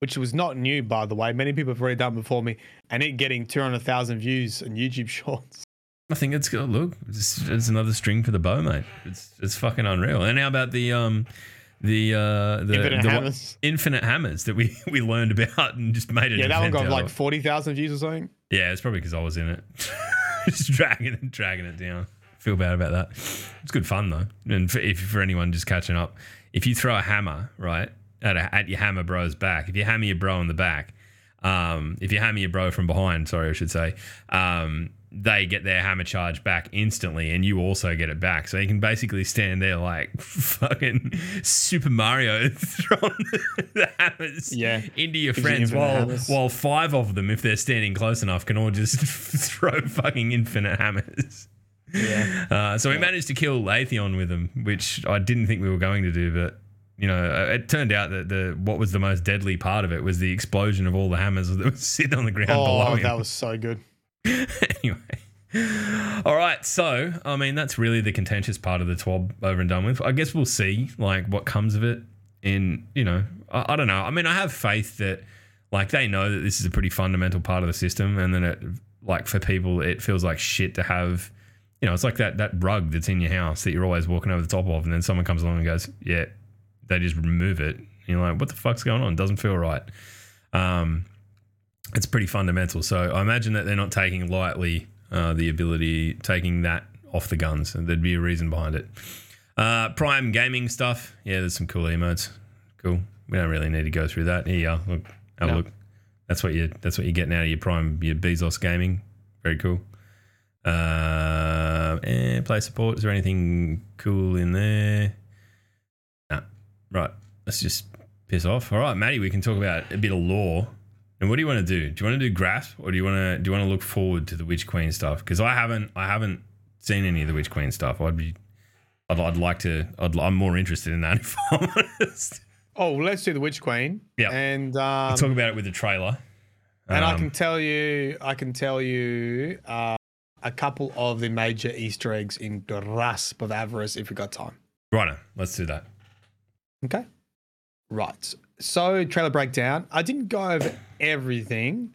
which was not new, by the way. Many people have already done it before me, and it getting 200,000 views on YouTube shorts. I think it's good. Look, it's, it's another string for the bow, mate. It's it's fucking unreal. And how about the um the uh the Infinite the hammers. infinite hammers that we we learned about and just made it. Yeah, that one got like 40,000 views or something. Yeah, it's probably because I was in it, just dragging it, dragging it down. Feel bad about that. It's good fun though, and for, if for anyone just catching up, if you throw a hammer right at a, at your hammer bro's back, if you hammer your bro in the back, um, if you hammer your bro from behind, sorry, I should say, um, they get their hammer charge back instantly, and you also get it back. So you can basically stand there like fucking Super Mario throwing the hammers Yeah. into your friends while hammers. while five of them, if they're standing close enough, can all just throw fucking infinite hammers. Yeah. Uh, so we managed to kill Atheon with them, which I didn't think we were going to do, but you know, uh, it turned out that the what was the most deadly part of it was the explosion of all the hammers that was sitting on the ground below Oh, him. that was so good. anyway. All right, so I mean that's really the contentious part of the TWAB over and done with. I guess we'll see like what comes of it. In you know, I, I don't know. I mean, I have faith that like they know that this is a pretty fundamental part of the system, and then it like for people it feels like shit to have. You know, it's like that that rug that's in your house that you're always walking over the top of, and then someone comes along and goes, "Yeah," they just remove it. And you're like, "What the fuck's going on? Doesn't feel right." Um, it's pretty fundamental. So I imagine that they're not taking lightly uh, the ability taking that off the guns. There'd be a reason behind it. Uh, Prime gaming stuff. Yeah, there's some cool emotes. Cool. We don't really need to go through that. Here you are. Look, have a No. look. That's what you. That's what you're getting out of your Prime. Your Bezos gaming. Very cool. Uh, eh, play support. Is there anything cool in there? Nah. Right. Let's just piss off. All right, Maddie. We can talk about a bit of lore. And what do you want to do? Do you want to do grasp, or do you want to do you want to look forward to the Witch Queen stuff? Because I haven't I haven't seen any of the Witch Queen stuff. I'd be I'd, I'd like to. I'd, I'm more interested in that. If I'm honest. Oh, let's do the Witch Queen. Yeah. And um, talk about it with the trailer. and I Um, can tell you, I can tell you uh, a couple of the major Easter eggs in Grasp of Avarice if we got time. Righto, let's do that. Okay. Right. So, trailer breakdown. I didn't go over everything,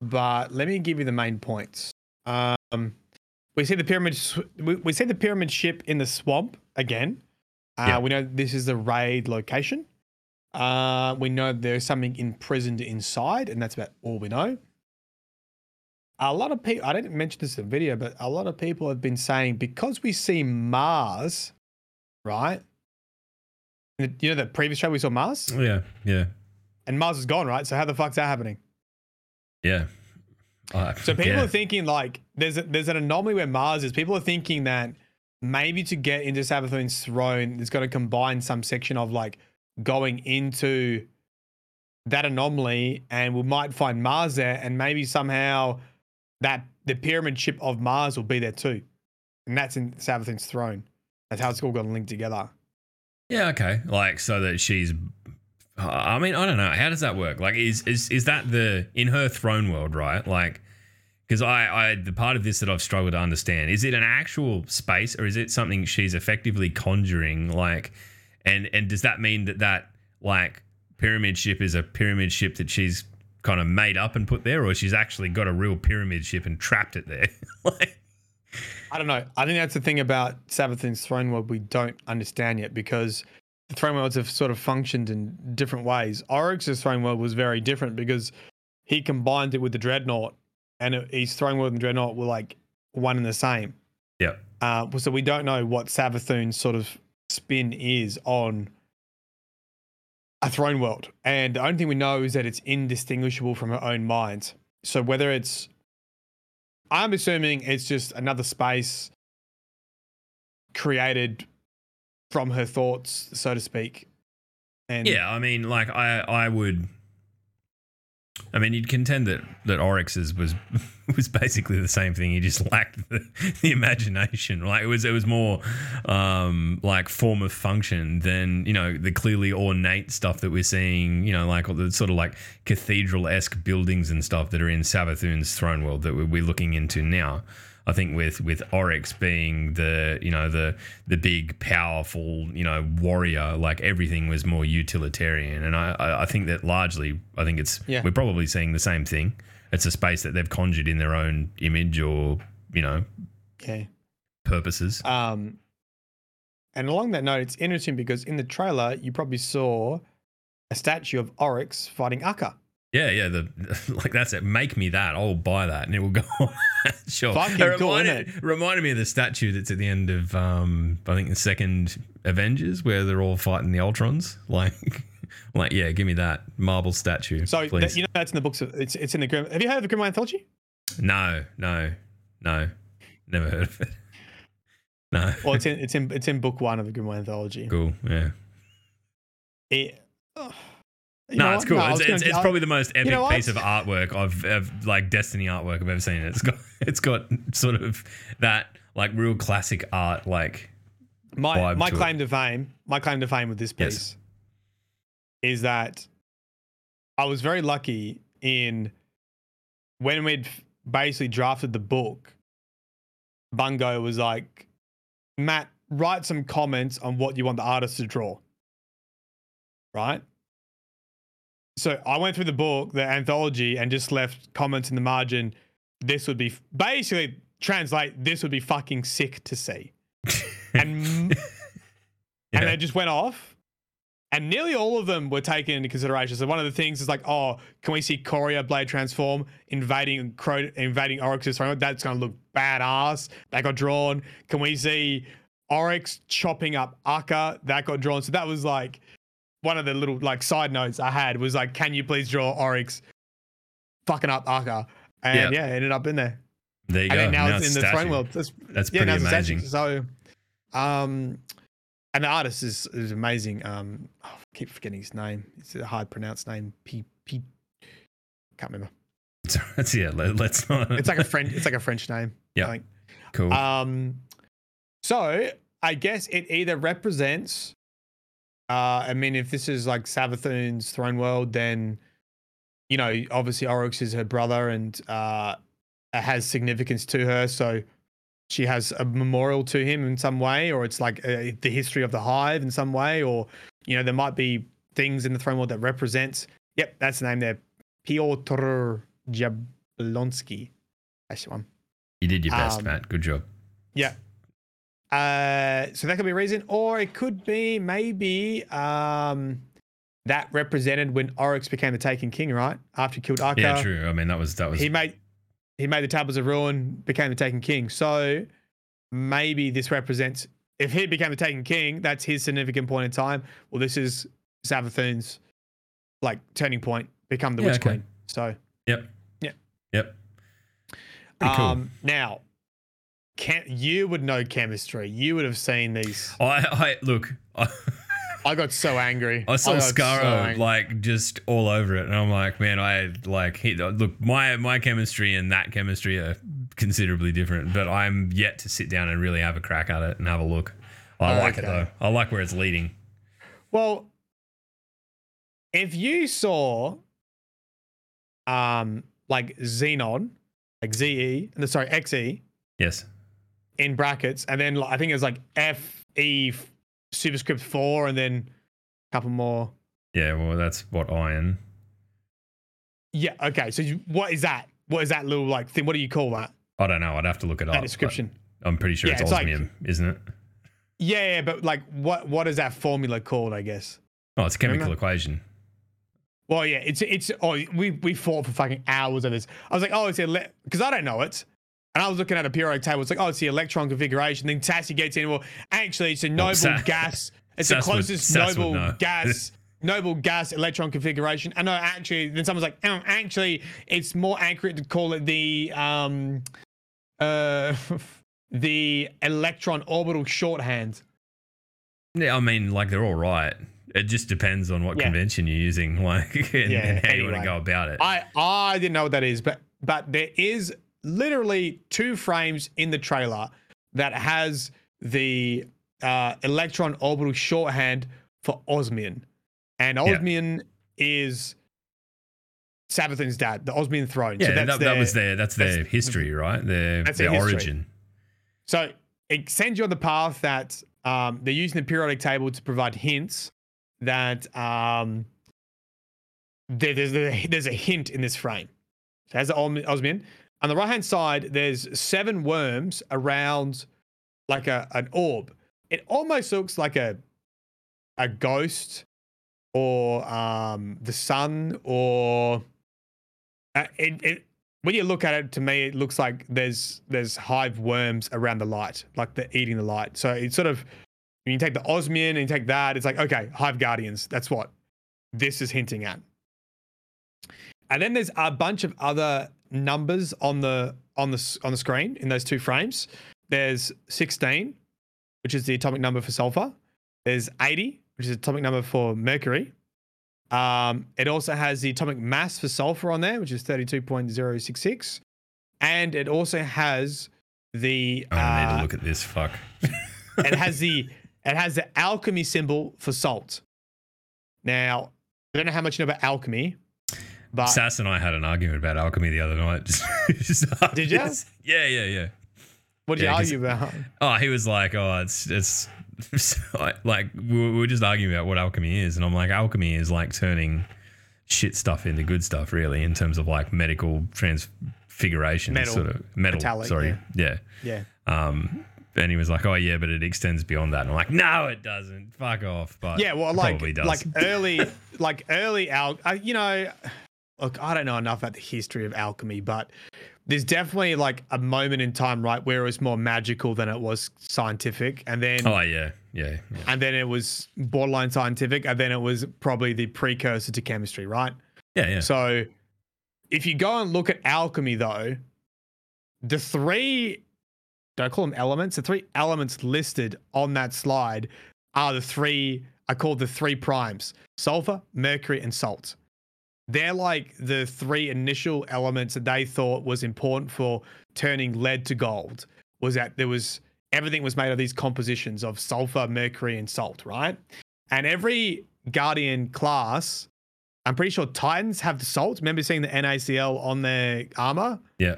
but let me give you the main points. Um, we see the pyramid. We, we see the pyramid ship in the swamp again. Uh, Yeah. We know this is the raid location. Uh, we know there's something imprisoned inside, and that's about all we know. A lot of people, I didn't mention this in the video, but a lot of people have been saying because we see Mars, right? You know, the previous show we saw Mars, Yeah, yeah, and Mars is gone, right? So how the fuck's that happening? yeah. Uh, So people yeah. are thinking like there's a, there's an anomaly where Mars is. People are thinking that maybe to get into Savathun's throne, it's going to combine some section of like going into that anomaly, and we might find Mars there, and maybe somehow that the pyramid ship of Mars will be there too, and that's in Savathun's throne. That's how it's all going to link together. Yeah, okay. Like so that she's I mean, I don't know. How does that work? Like is is is that the in her throne world, right? Like because I, I the part of this that I've struggled to understand is it an actual space or is it something she's effectively conjuring like and and does that mean that that like pyramid ship is a pyramid ship that she's kind of made up and put there or she's actually got a real pyramid ship and trapped it there like I don't know. I think that's the thing about Savathun's throne world we don't understand yet because the throne worlds have sort of functioned in different ways. Oryx's throne world was very different because he combined it with the dreadnought, and it, his throne world and dreadnought were like one and the same. yeah Uh, so we don't know what Savathun's sort of spin is on a throne world, and the only thing we know is that it's indistinguishable from her own mind. So whether it's, I'm assuming it's just another space created from her thoughts, so to speak. And Yeah, I mean, like I, I would. I mean, you'd contend that that Oryx's was was basically the same thing. He just lacked the, the imagination. Like it was, it was more um, like form of function than you know the clearly ornate stuff that we're seeing. You know, like all the sort of like cathedral esque buildings and stuff that are in Savathun's throne world that we're looking into now. I think with with Oryx being the you know the the big powerful you know warrior, like everything was more utilitarian, and I I, think that largely I think it's Yeah. we're probably seeing the same thing. It's a space that they've conjured in their own image or you know Okay. purposes. Um, and along that note, it's interesting because in the trailer you probably saw a statue of Oryx fighting Akka. Yeah, yeah. The like that's it. Make me that. I'll buy that, and it will go. on. sure. Fucking it cool, reminded, isn't reminded me of the statue that's at the end of um I think the second Avengers where they're all fighting the Ultrons. Like, like yeah, give me that marble statue. So please. that, you know that's in the books. Of, it's it's in the Grim. Have you heard of the Grim Anthology? no, no, no. Never heard of it. No. Well, it's in it's in it's in book one of the Grim Anthology. cool. Yeah. It, oh, you No, it's cool. I it's it's, it's probably the most epic know piece of artwork I've, of like Destiny artwork I've ever seen. It's got it's got sort of that like real classic art like my vibe my to it. claim to fame. My claim to fame with this Yes. piece is that I was very lucky in when we'd basically drafted the book. Bungo was like, Matt, write some comments on what you want the artist to draw. Right? So I went through the book, the anthology, and just left comments in the margin. This would be basically translate, this would be fucking sick to see. And Yeah. and they just went off. And nearly all of them were taken into consideration. So one of the things is like, oh, can we see Courier Blade transform invading Cro- invading Oryx's throne? Oh, that's going to look badass. That got drawn. Can we see Oryx chopping up Akka? That got drawn. So that was like one of the little like side notes I had was like, can you please draw Oryx fucking up Akka? And yeah, it ended up in there. there you And go. And now, it's in the throne world. That's That's yeah, pretty it's amazing. So, um, and the artist is is amazing. Um, oh, I keep forgetting his name. It's a hard pronounced name. P P. Can't remember. That's yeah. Let, us not. It's like a French. It's like a French name. Yeah. Cool. Um, so I guess it either represents. Uh, I mean, if this is like Savathun's throne world, then you know, obviously Oryx is her brother and uh, has significance to her. So she has a memorial to him in some way, or it's like uh, the history of the hive in some way, or you know, there might be things in the throne world that represents. Yep, that's the name there. Piotr Jablonski. That's the one. you did your best, um, Matt. Good job. Yeah. Uh, so that could be a reason, or it could be maybe um, that represented when Oryx became the Taken King, right? After he killed Akka, Yeah, true. I mean, that was that was. he made he made the Tablets of Ruin, became the Taken King. So maybe this represents if he became the Taken King, that's his significant point in time. Well, this is Savathun's like turning point, become the Yeah, Witch okay. Queen. So Yep. Yeah. Yep. Pretty cool. um, now, can you would know chemistry. You would have seen these. I, I look. I, I got so angry. I saw got so Scarro like just all over it, and I'm like, man, I like he, look my my chemistry and that chemistry are considerably different, but I'm yet to sit down and really have a crack at it and have a look. I like it though. I like where it's leading. Well, if you saw, um, like Xenon, like ZE, sorry, XE Yes. In brackets, and then like, I think it was like FE superscript four, and then a couple more. Yeah. Well, that's what iron. Yeah. Okay. So you, what is that? What is that little like thing? What do you call that? I don't know. I'd have to look it up. That but description. I'm pretty sure Yeah, it's it's like- osmium, isn't it? Yeah, yeah, but like, what what is that formula called? I guess. Oh, it's a chemical Remember? equation. Well, yeah, it's it's. Oh, we we fought for fucking hours of this. I was like, oh, it's because I don't know it, and I was looking at a periodic table. It's like, oh, it's the electron configuration. Then Tassie gets in. Well, actually, it's a noble gas. It's Sass the closest Sass noble gas. Noble gas electron configuration. And no, actually, then someone's like, oh, actually, it's more accurate to call it the um, uh, the electron orbital shorthand. Yeah, I mean, like they're all right. It just depends on what Yeah. convention you're using, like, and, Yeah, and how you want to go about it. I I didn't know what that is, but but there is literally two frames in the trailer that has the uh, electron orbital shorthand for Osmium, and Osmium is Savathun's dad, the Osmium throne. yeah, so that's that, that was their that's their that's- history, right? Their their their origin. So it sends you on the path that um, they're using the periodic table to provide hints that um, there, there's, there's a hint in this frame. So as the Osm- Osmium. On the right hand side, there's seven worms around like a, an orb. It almost looks like a a ghost or um, the sun or uh, it, it when you look at it to me it looks like there's there's hive worms around the light like they're eating the light so it's sort of when you take the osmium and you take that it's like okay hive guardians that's what this is hinting at and then there's a bunch of other numbers on the on the on the screen in those two frames there's 16 which is the atomic number for sulfur there's 80 which is the atomic number for mercury um, it also has the atomic mass for sulfur on there, which is 32.066. And it also has the I need uh, to look at this. Fuck. it has the it has the alchemy symbol for salt. Now, I don't know how much you know about alchemy, but Sass and I had an argument about alchemy the other night. Just, just Did ya? Yeah, yeah, yeah. what you yeah, 'cause- argue about? Oh, he was like, "Oh, it's it's like we were just arguing about what alchemy is," and I'm like, "Alchemy is like turning shit stuff into good stuff, really, in terms of like medical transfiguration, Metal. sort of metal. Metallic, sorry, yeah. Yeah. Um, and he was like, "Oh yeah, but it extends beyond that." And I'm like, "No, it doesn't. Fuck off." But Yeah, well, like probably does. like early, like early al. Uh, you know, look, I don't know enough about the history of alchemy, but there's definitely like a moment in time, right, where it was more magical than it was scientific, and then oh yeah, yeah, yeah. and then it was borderline scientific, and then it was probably the precursor to chemistry, right? yeah, yeah. So, if you go and look at alchemy, though, the three, do I call them elements? The three elements listed on that slide are the three, I call the three primes sulfur, mercury, and salt. They're like the three initial elements that they thought was important for turning lead to gold. Was that there was everything was made of these compositions of sulfur, mercury, and salt, right? And every Guardian class I'm pretty sure Titans have the salt. Remember seeing the NaCl on their armor? yeah.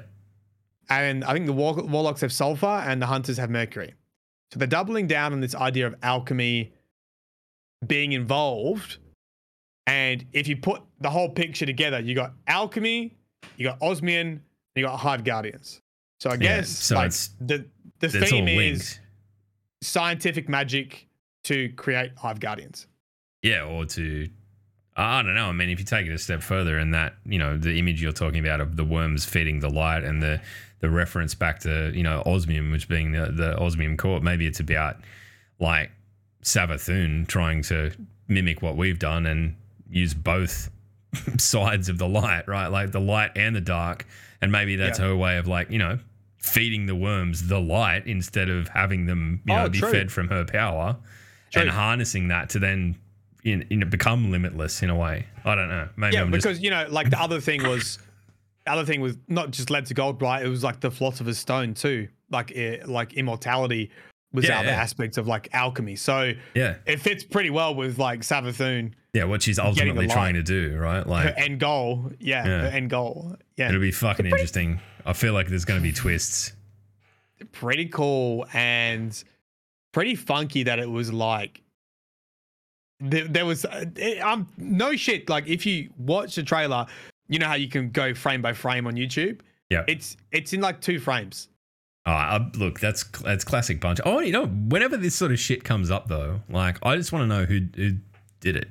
And I think the war- Warlocks have sulfur and the Hunters have mercury. So they're doubling down on this idea of alchemy being involved. And if you put the whole picture together, you got alchemy, you got Osmium, you got Hive Guardians. So I Yeah, guess so like the the theme is scientific magic to create Hive Guardians. Yeah, or to I don't know. I mean, if you take it a step further, and that you know the image you're talking about of the worms feeding the light, and the the reference back to you know osmium, which being the the osmium core, maybe it's about like Savathun trying to mimic what we've done and use both sides of the light, right? Like the light and the dark, and maybe that's Yeah. her way of like you know feeding the worms the light instead of having them you oh, know Oh, be true. fed from her power and True. harnessing that to then you know, become limitless in a way. I don't know. Maybe Yeah, I'm because just you know, like the other thing was, the other thing was not just led to gold, right? It was like the philosopher's stone too. Like, it, like immortality was Yeah, the other yeah. aspect of like alchemy. So yeah, it fits pretty well with like Savathun, yeah. What she's ultimately trying to do, right? Like her end goal. Yeah, Yeah. end goal. Yeah, it'll be fucking interesting. I feel like there's going to be twists. pretty cool and pretty funky that it was like there, there was uh, it, um no shit like if you watch the trailer you know how you can go frame by frame on youtube Yeah. it's it's in like two frames Oh, I, look, that's that's classic bunch. Oh, you know, whenever this sort of shit comes up, though, like I just want to know who who did it,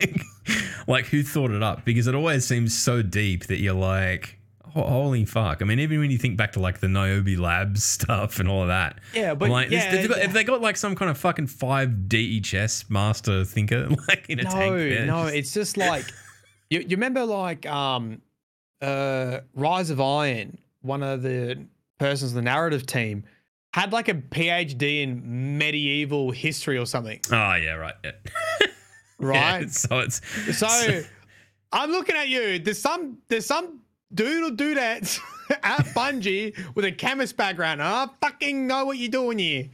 like who thought it up, because it always seems so deep that you're like, holy fuck. I mean, even when you think back to like the Niobe Labs stuff and all of that, Yeah, but like, this- yeah, they've got, yeah. have they got like some kind of fucking five DHS master thinker like in a no tank? there? no Just- it's just like you, you remember like um uh rise of iron one of the persons the narrative team had like a phd in medieval history or something oh yeah, right. Yeah. right Yeah, so it's So I'm looking at you. There's some there's some dude or dudettes at Bungie with a chemist background. I fucking know what you're doing here.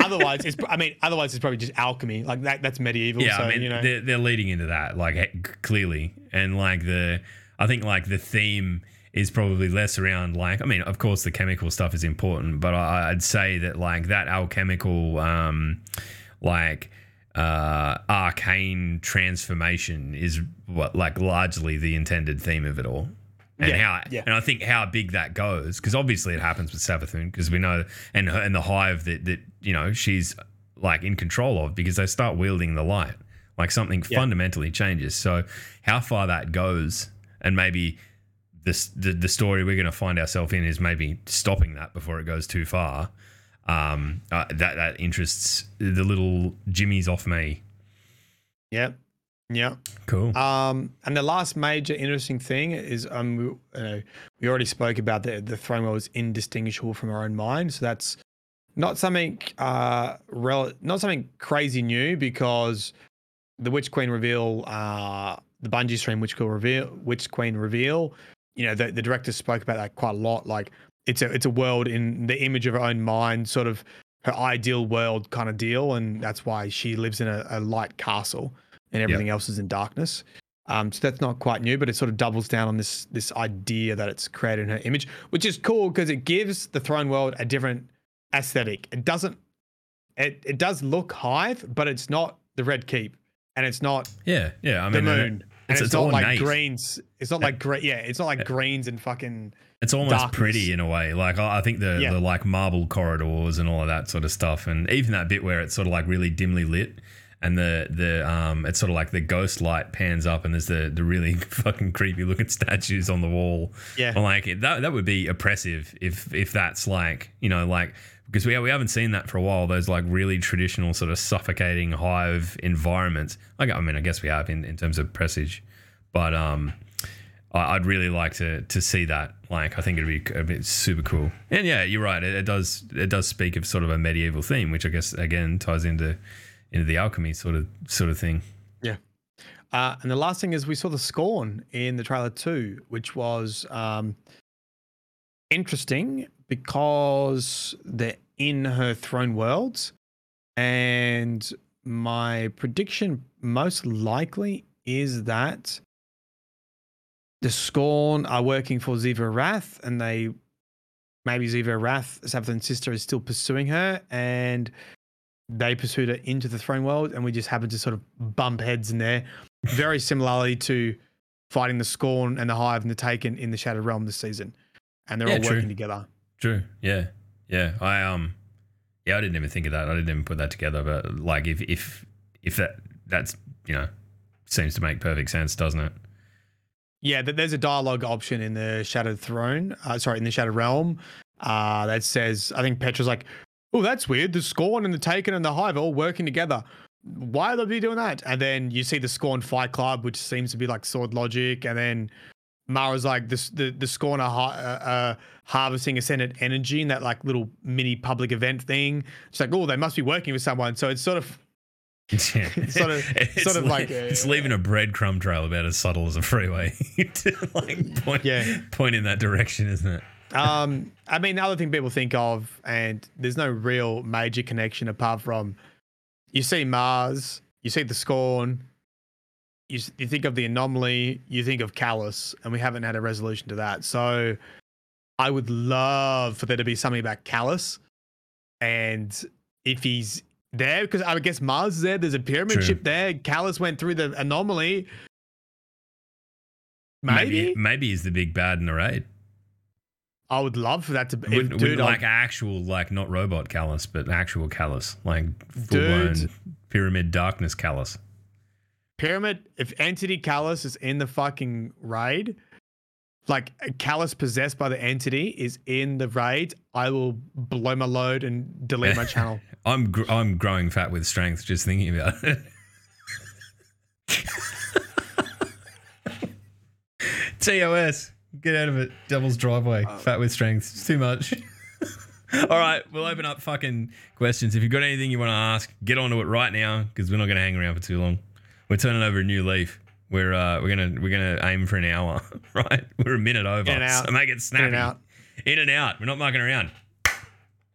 otherwise, it's I mean, otherwise it's probably just alchemy. Like that that's medieval. Yeah, so, I mean, you know. they're, they're leading into that, like clearly, and like the, I think like the theme is probably less around like, I mean, of course the chemical stuff is important, but I, I'd say that like that alchemical, um, like uh arcane transformation is what like largely the intended theme of it all and Yeah, how yeah. and I think how big that goes because obviously it happens with Savathun because we know and her, and the hive that that you know she's like in control of because they start wielding the light like something Yeah. fundamentally changes so how far that goes and maybe this the, the story we're going to find ourselves in is maybe stopping that before it goes too far um uh, that that interests the little jimmies off me yeah. Yeah. cool Um, and the last major interesting thing is um, we, you know, we already spoke about the the throne world is indistinguishable from our own mind, so that's not something uh, rel- not something crazy new because the Witch Queen reveal, uh, the Bungie stream Witch Queen reveal, Witch Queen reveal, you know, the, the director spoke about that quite a lot. Like it's a it's a world in the image of her own mind, sort of her ideal world kind of deal, and that's why she lives in a, a light castle and everything else is in darkness. Um, so that's not quite new, but it sort of doubles down on this this idea that it's created in her image, which is cool because it gives the throne world a different aesthetic. It doesn't. It it does look hive, but it's not the red keep, and it's not yeah yeah i the mean uh, moon, it's- it's, it's not like greens. It's not like green. Yeah, it's not like greens and fucking. It's almost darkness. pretty in a way. Like I I think the Yeah. the like marble corridors and all of that sort of stuff, and even that bit where it's sort of like really dimly lit, and the the um it's sort of like the ghost light pans up, and there's the the really fucking creepy looking statues on the wall. Yeah. I'm like that that would be oppressive if if that's like you know like because we we haven't seen that for a while. Those like really traditional sort of suffocating hive environments. Like I mean, I guess we have in in terms of presage, but um. I- I'd really like to to see that. Like, I think it'd be, it'd be super cool. And yeah, you're right. It, it does it does speak of sort of a medieval theme, which I guess again ties into into the alchemy sort of sort of thing. Yeah. Uh, and the last thing is we saw the scorn in the trailer too, which was um, interesting because they're in her throne worlds. And my prediction most likely is that the Scorn are working for Xivu Arath and they maybe Xivu Arath, Savathun's sister, is still pursuing her and they pursued her into the throne world and we just happened to sort of bump heads in there. Very similarly to fighting the Scorn and the Hive and the Taken in the Shattered Realm this season. And they're Yeah, all true. working together. True. Yeah. Yeah. I um yeah, I didn't even think of that. I didn't even put that together. But like if if if that that's you know seems to make perfect sense, doesn't it? Yeah, th- there's a dialogue option in the Shattered Throne. Uh, sorry, in the Shattered Realm. Uh, that says, I think Petra's like, oh, that's weird. The Scorn and the Taken and the Hive all working together. Why are they doing that? And then you see the Scorn Fight Club, which seems to be like sword logic. And then Mara's like, the the, the Scorn are ha- uh, uh, harvesting ascendant energy in that like little mini public event thing. It's like, oh, they must be working with someone. So it's sort of Yeah. Sort of- It's sort of like, it's leaving a breadcrumb trail about as subtle as a freeway to like point, Yeah. point in that direction, isn't it? um, I mean, the other thing people think of, and there's no real major connection apart from you see Mars, you see the Scorn, you, you think of the anomaly, you think of Calus, and we haven't had a resolution to that. So I would love for there to be something about Calus, and if he's there, because I would guess Mars is there, there's a pyramid True. ship there. Callus went through the anomaly. Maybe, maybe he's the big bad in the raid. I would love for that to be, Would, dude. would like actual, like not robot Calus, but actual Calus, like full Dude. blown pyramid darkness Calus. Pyramid, if Entity Calus is in the fucking raid, like uh, Calus possessed by the entity is in the raid, I will blow my load and delete my channel. I'm gr- I'm growing fat with strength just thinking about it. TOS, get out of it. Devil's driveway. Um, fat with strength. It's too much. All right, we'll open up fucking questions. If you've got anything you want to ask, get onto it right now because we're not going to hang around for too long. We're turning over a new leaf. We're uh, we're gonna we're gonna aim for an hour, right? We're a minute over, In and out. so make it snappy. In and out. In and out. We're not mucking around.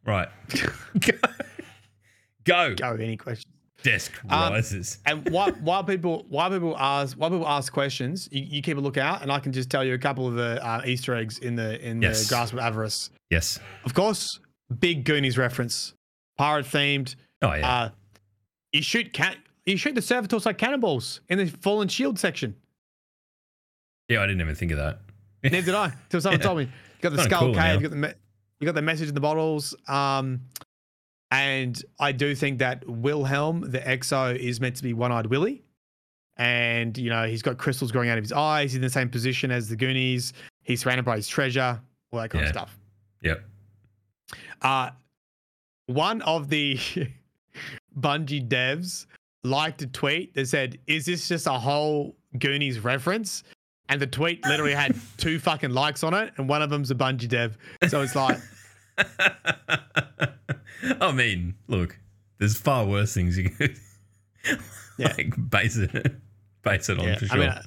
Right. Go. Go. Go, any questions? Desk Um, rises. And while, while people while people ask while people ask questions, you, you keep a lookout, and I can just tell you a couple of the uh, Easter eggs in the in Yes. the Grasp of Avarice. yes. Of course, big Goonies reference, pirate themed. Oh yeah. Uh, you shoot cat. You shoot the servitors like cannonballs in the fallen shield section. yeah, I didn't even think of that. Neither did I. Till someone Yeah. told me. You got the Kinda skull cool now. cave. You got the me- you got the message in the bottles. Um, and I do think that Wilhelm, the EXO, is meant to be one-eyed Willie, and you know he's got crystals growing out of his eyes. He's in the same position as the Goonies. He's surrounded by his treasure, all that kind Yeah. of stuff. Yep. Uh, one of the Bungie devs liked a tweet that said, "Is this just a whole Goonies reference?" And the tweet literally had two fucking likes on it, and one of them's a Bungie dev. So it's like, I mean, look, there's far worse things you could Yeah. like base it base it on yeah. for I sure. mean, I,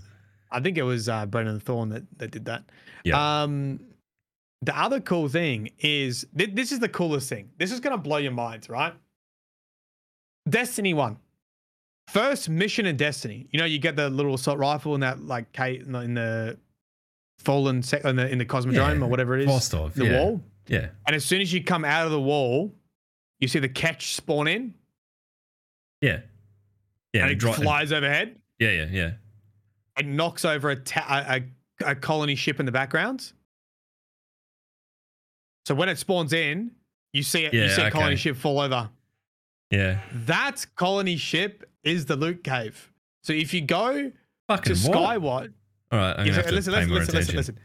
I think it was uh, Brendan Thorne that, that did that. Yeah. Um, the other cool thing is th- this is the coolest thing. This is gonna blow your minds, right? Destiny One. First mission in Destiny. You know, you get the little assault rifle in that like K in the, in the fallen sec- in the in the Cosmodrome Yeah, or whatever it is. Vostok, the yeah. wall. yeah. And as soon as you come out of the wall, you see the ketch spawn in Yeah. Yeah. and it flies overhead. yeah, yeah, yeah. It knocks over a, ta- a, a, colony ship in the background. So when it spawns in, you see it. Yeah, you see a colony ship fall over. Yeah. That colony ship is the loot cave. So if you go Fucking to? Skywatch, All right, I'm Yeah, so listen, listen, listen, listen, listen.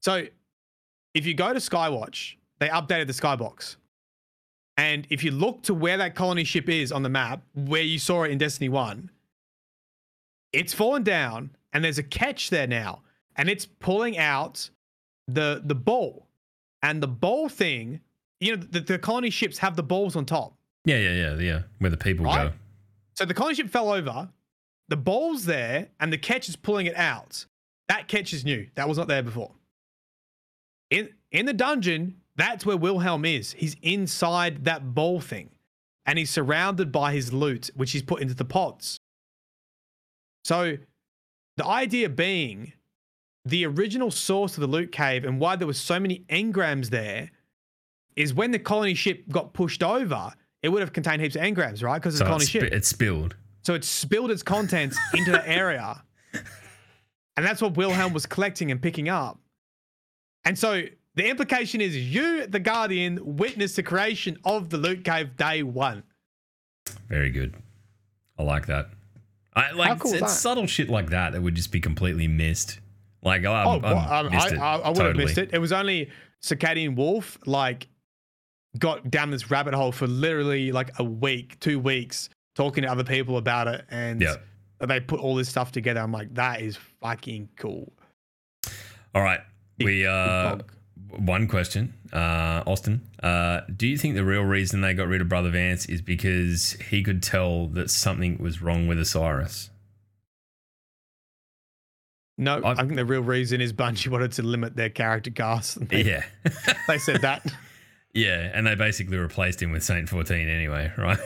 So if you go to Skywatch, they updated the skybox. And if you look to where that colony ship is on the map, where you saw it in Destiny 1, it's fallen down and there's a ketch there now. And it's pulling out the the ball. And the ball thing, you know, the, the colony ships have the balls on top. Yeah, yeah, yeah, yeah. Where the people Right? go. So the colony ship fell over, the ball's there, and the ketch is pulling it out. That ketch is new. That was not there before. In in the dungeon, that's where Wilhelm is. He's inside that ball thing. And he's surrounded by his loot, which he's put into the pods. So the idea being the original source of the loot cave and why there was so many engrams there is when the colony ship got pushed over, it would have contained heaps of engrams, right? Because it's So a colony it's, ship. sp- it's spilled. So it spilled its contents into the area. And that's what Wilhelm was collecting and picking up. And so The implication is you, the Guardian, witnessed the creation of the loot cave day one. Very good. I like that. I like cool is it's, subtle shit like that that would just be completely missed. Like, oh, I'm, Oh, I'm well, um, I, missed I. I, I would totally. have missed it. It was only Circadian Wolf, like, got down this rabbit hole for literally like a week, two weeks, talking to other people about it. And Yeah. they put all this stuff together. I'm like, that is fucking cool. All right. We uh one question. Uh Austin, uh do you think the real reason they got rid of Brother Vance is because he could tell that something was wrong with Osiris? No, i I've- think the real reason is Bungie wanted to limit their character cast. They, Yeah. they said that. yeah, and they basically replaced him with Saint 14 anyway, right?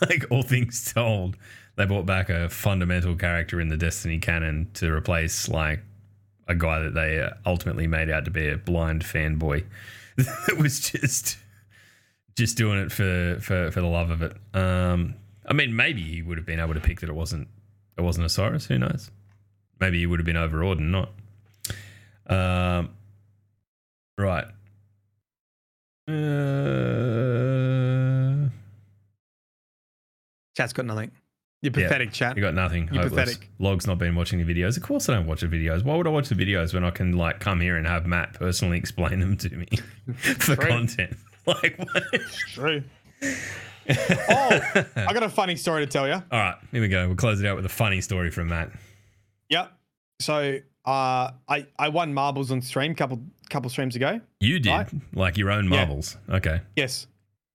like all things told, they brought back a fundamental character in the Destiny canon to replace like a guy that they uh, ultimately made out to be a blind fanboy that was just just doing it for for for the love of it. Um, I mean, maybe he would have been able to pick that it wasn't it wasn't Osiris. Who knows? Maybe he would have been overawed and not. Um, right. Uh, Chat's got nothing. You're Yeah. pathetic, chat. you got nothing. You're Hopeless. pathetic. Log's not been watching the videos. Of course, I don't watch the videos. Why would I watch the videos when I can like come here and have Matt personally explain them to me for True. content? Like, what? True. oh, I got a funny story to tell you. all right, here we go. We'll close it out with a funny story from Matt. Yep. So uh, I I won marbles on stream couple couple streams ago. You did Right. like your own Yeah. marbles. Okay. Yes.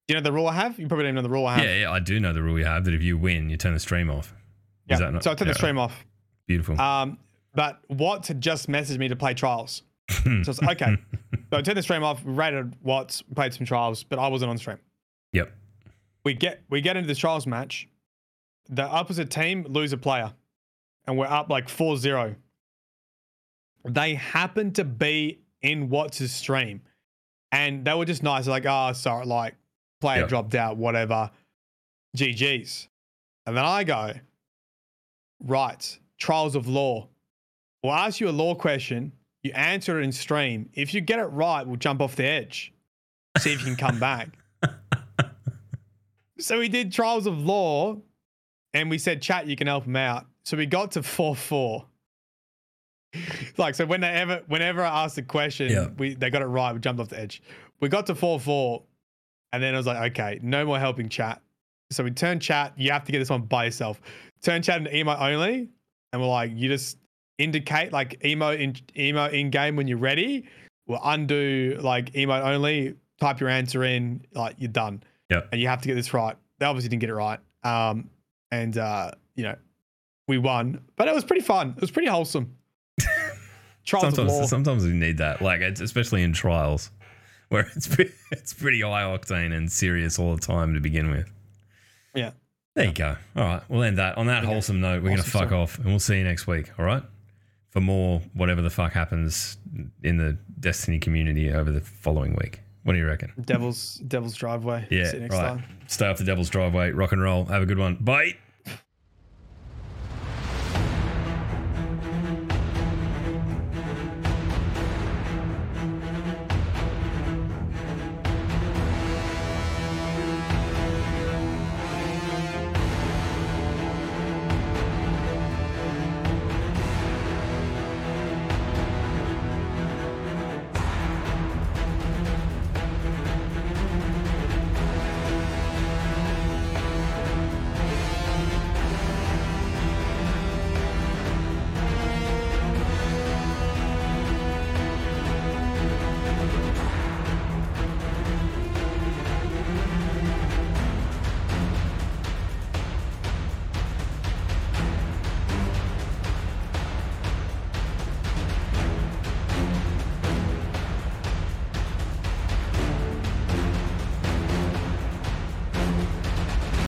Do you know the rule I have? You probably don't know the rule I have. Yeah, yeah, I do know the rule you have that if you win, you turn the stream off. Yeah. Is that not- so I turned yeah, the stream off. Beautiful. Um, but Watts had just messaged me to play trials. So it's okay. so I turned the stream off, rated Watts, played some trials, but I wasn't on stream. yep. We get we get into the trials match. The opposite team lose a player, and we're up like 4-0. They happened to be in Watts' stream, and they were just nice. Like, oh, sorry, like player Yep. dropped out, whatever. GG's. And then I go, right, trials of lore. We'll ask you a lore question. You answer it in stream. If you get it right, we'll jump off the edge. See if you can come back. So we did trials of lore and we said, chat, you can help him out. So we got to 4 4. like, so whenever, whenever I asked a question, Yeah. we they got it right. We jumped off the edge. We got to 4 4. And then I was like, okay, no more helping chat. So we turned chat. You have to get this one by yourself. Turn chat into emo only. And we're like, you just indicate like emo in emo in game when you're ready. We'll undo like emo only, type your answer in, like you're done Yep. and you have to get this right. They obviously didn't get it right. Um, and uh, you know, we won, but it was pretty fun. It was pretty wholesome. Trials. Sometimes, sometimes we need that, like it's especially in trials, where it's pre- it's pretty high octane and serious all the time to begin with. Yeah. There you go. All right, we'll end that on that Okay. wholesome note. We're gonna fuck off, and we'll see you next week. All right, for more whatever the fuck happens in the Destiny community over the following week. What do you reckon? Devil's Devil's driveway. Yeah, See you next right. time. Stay off the devil's driveway. Rock and roll. Have a good one. Bye.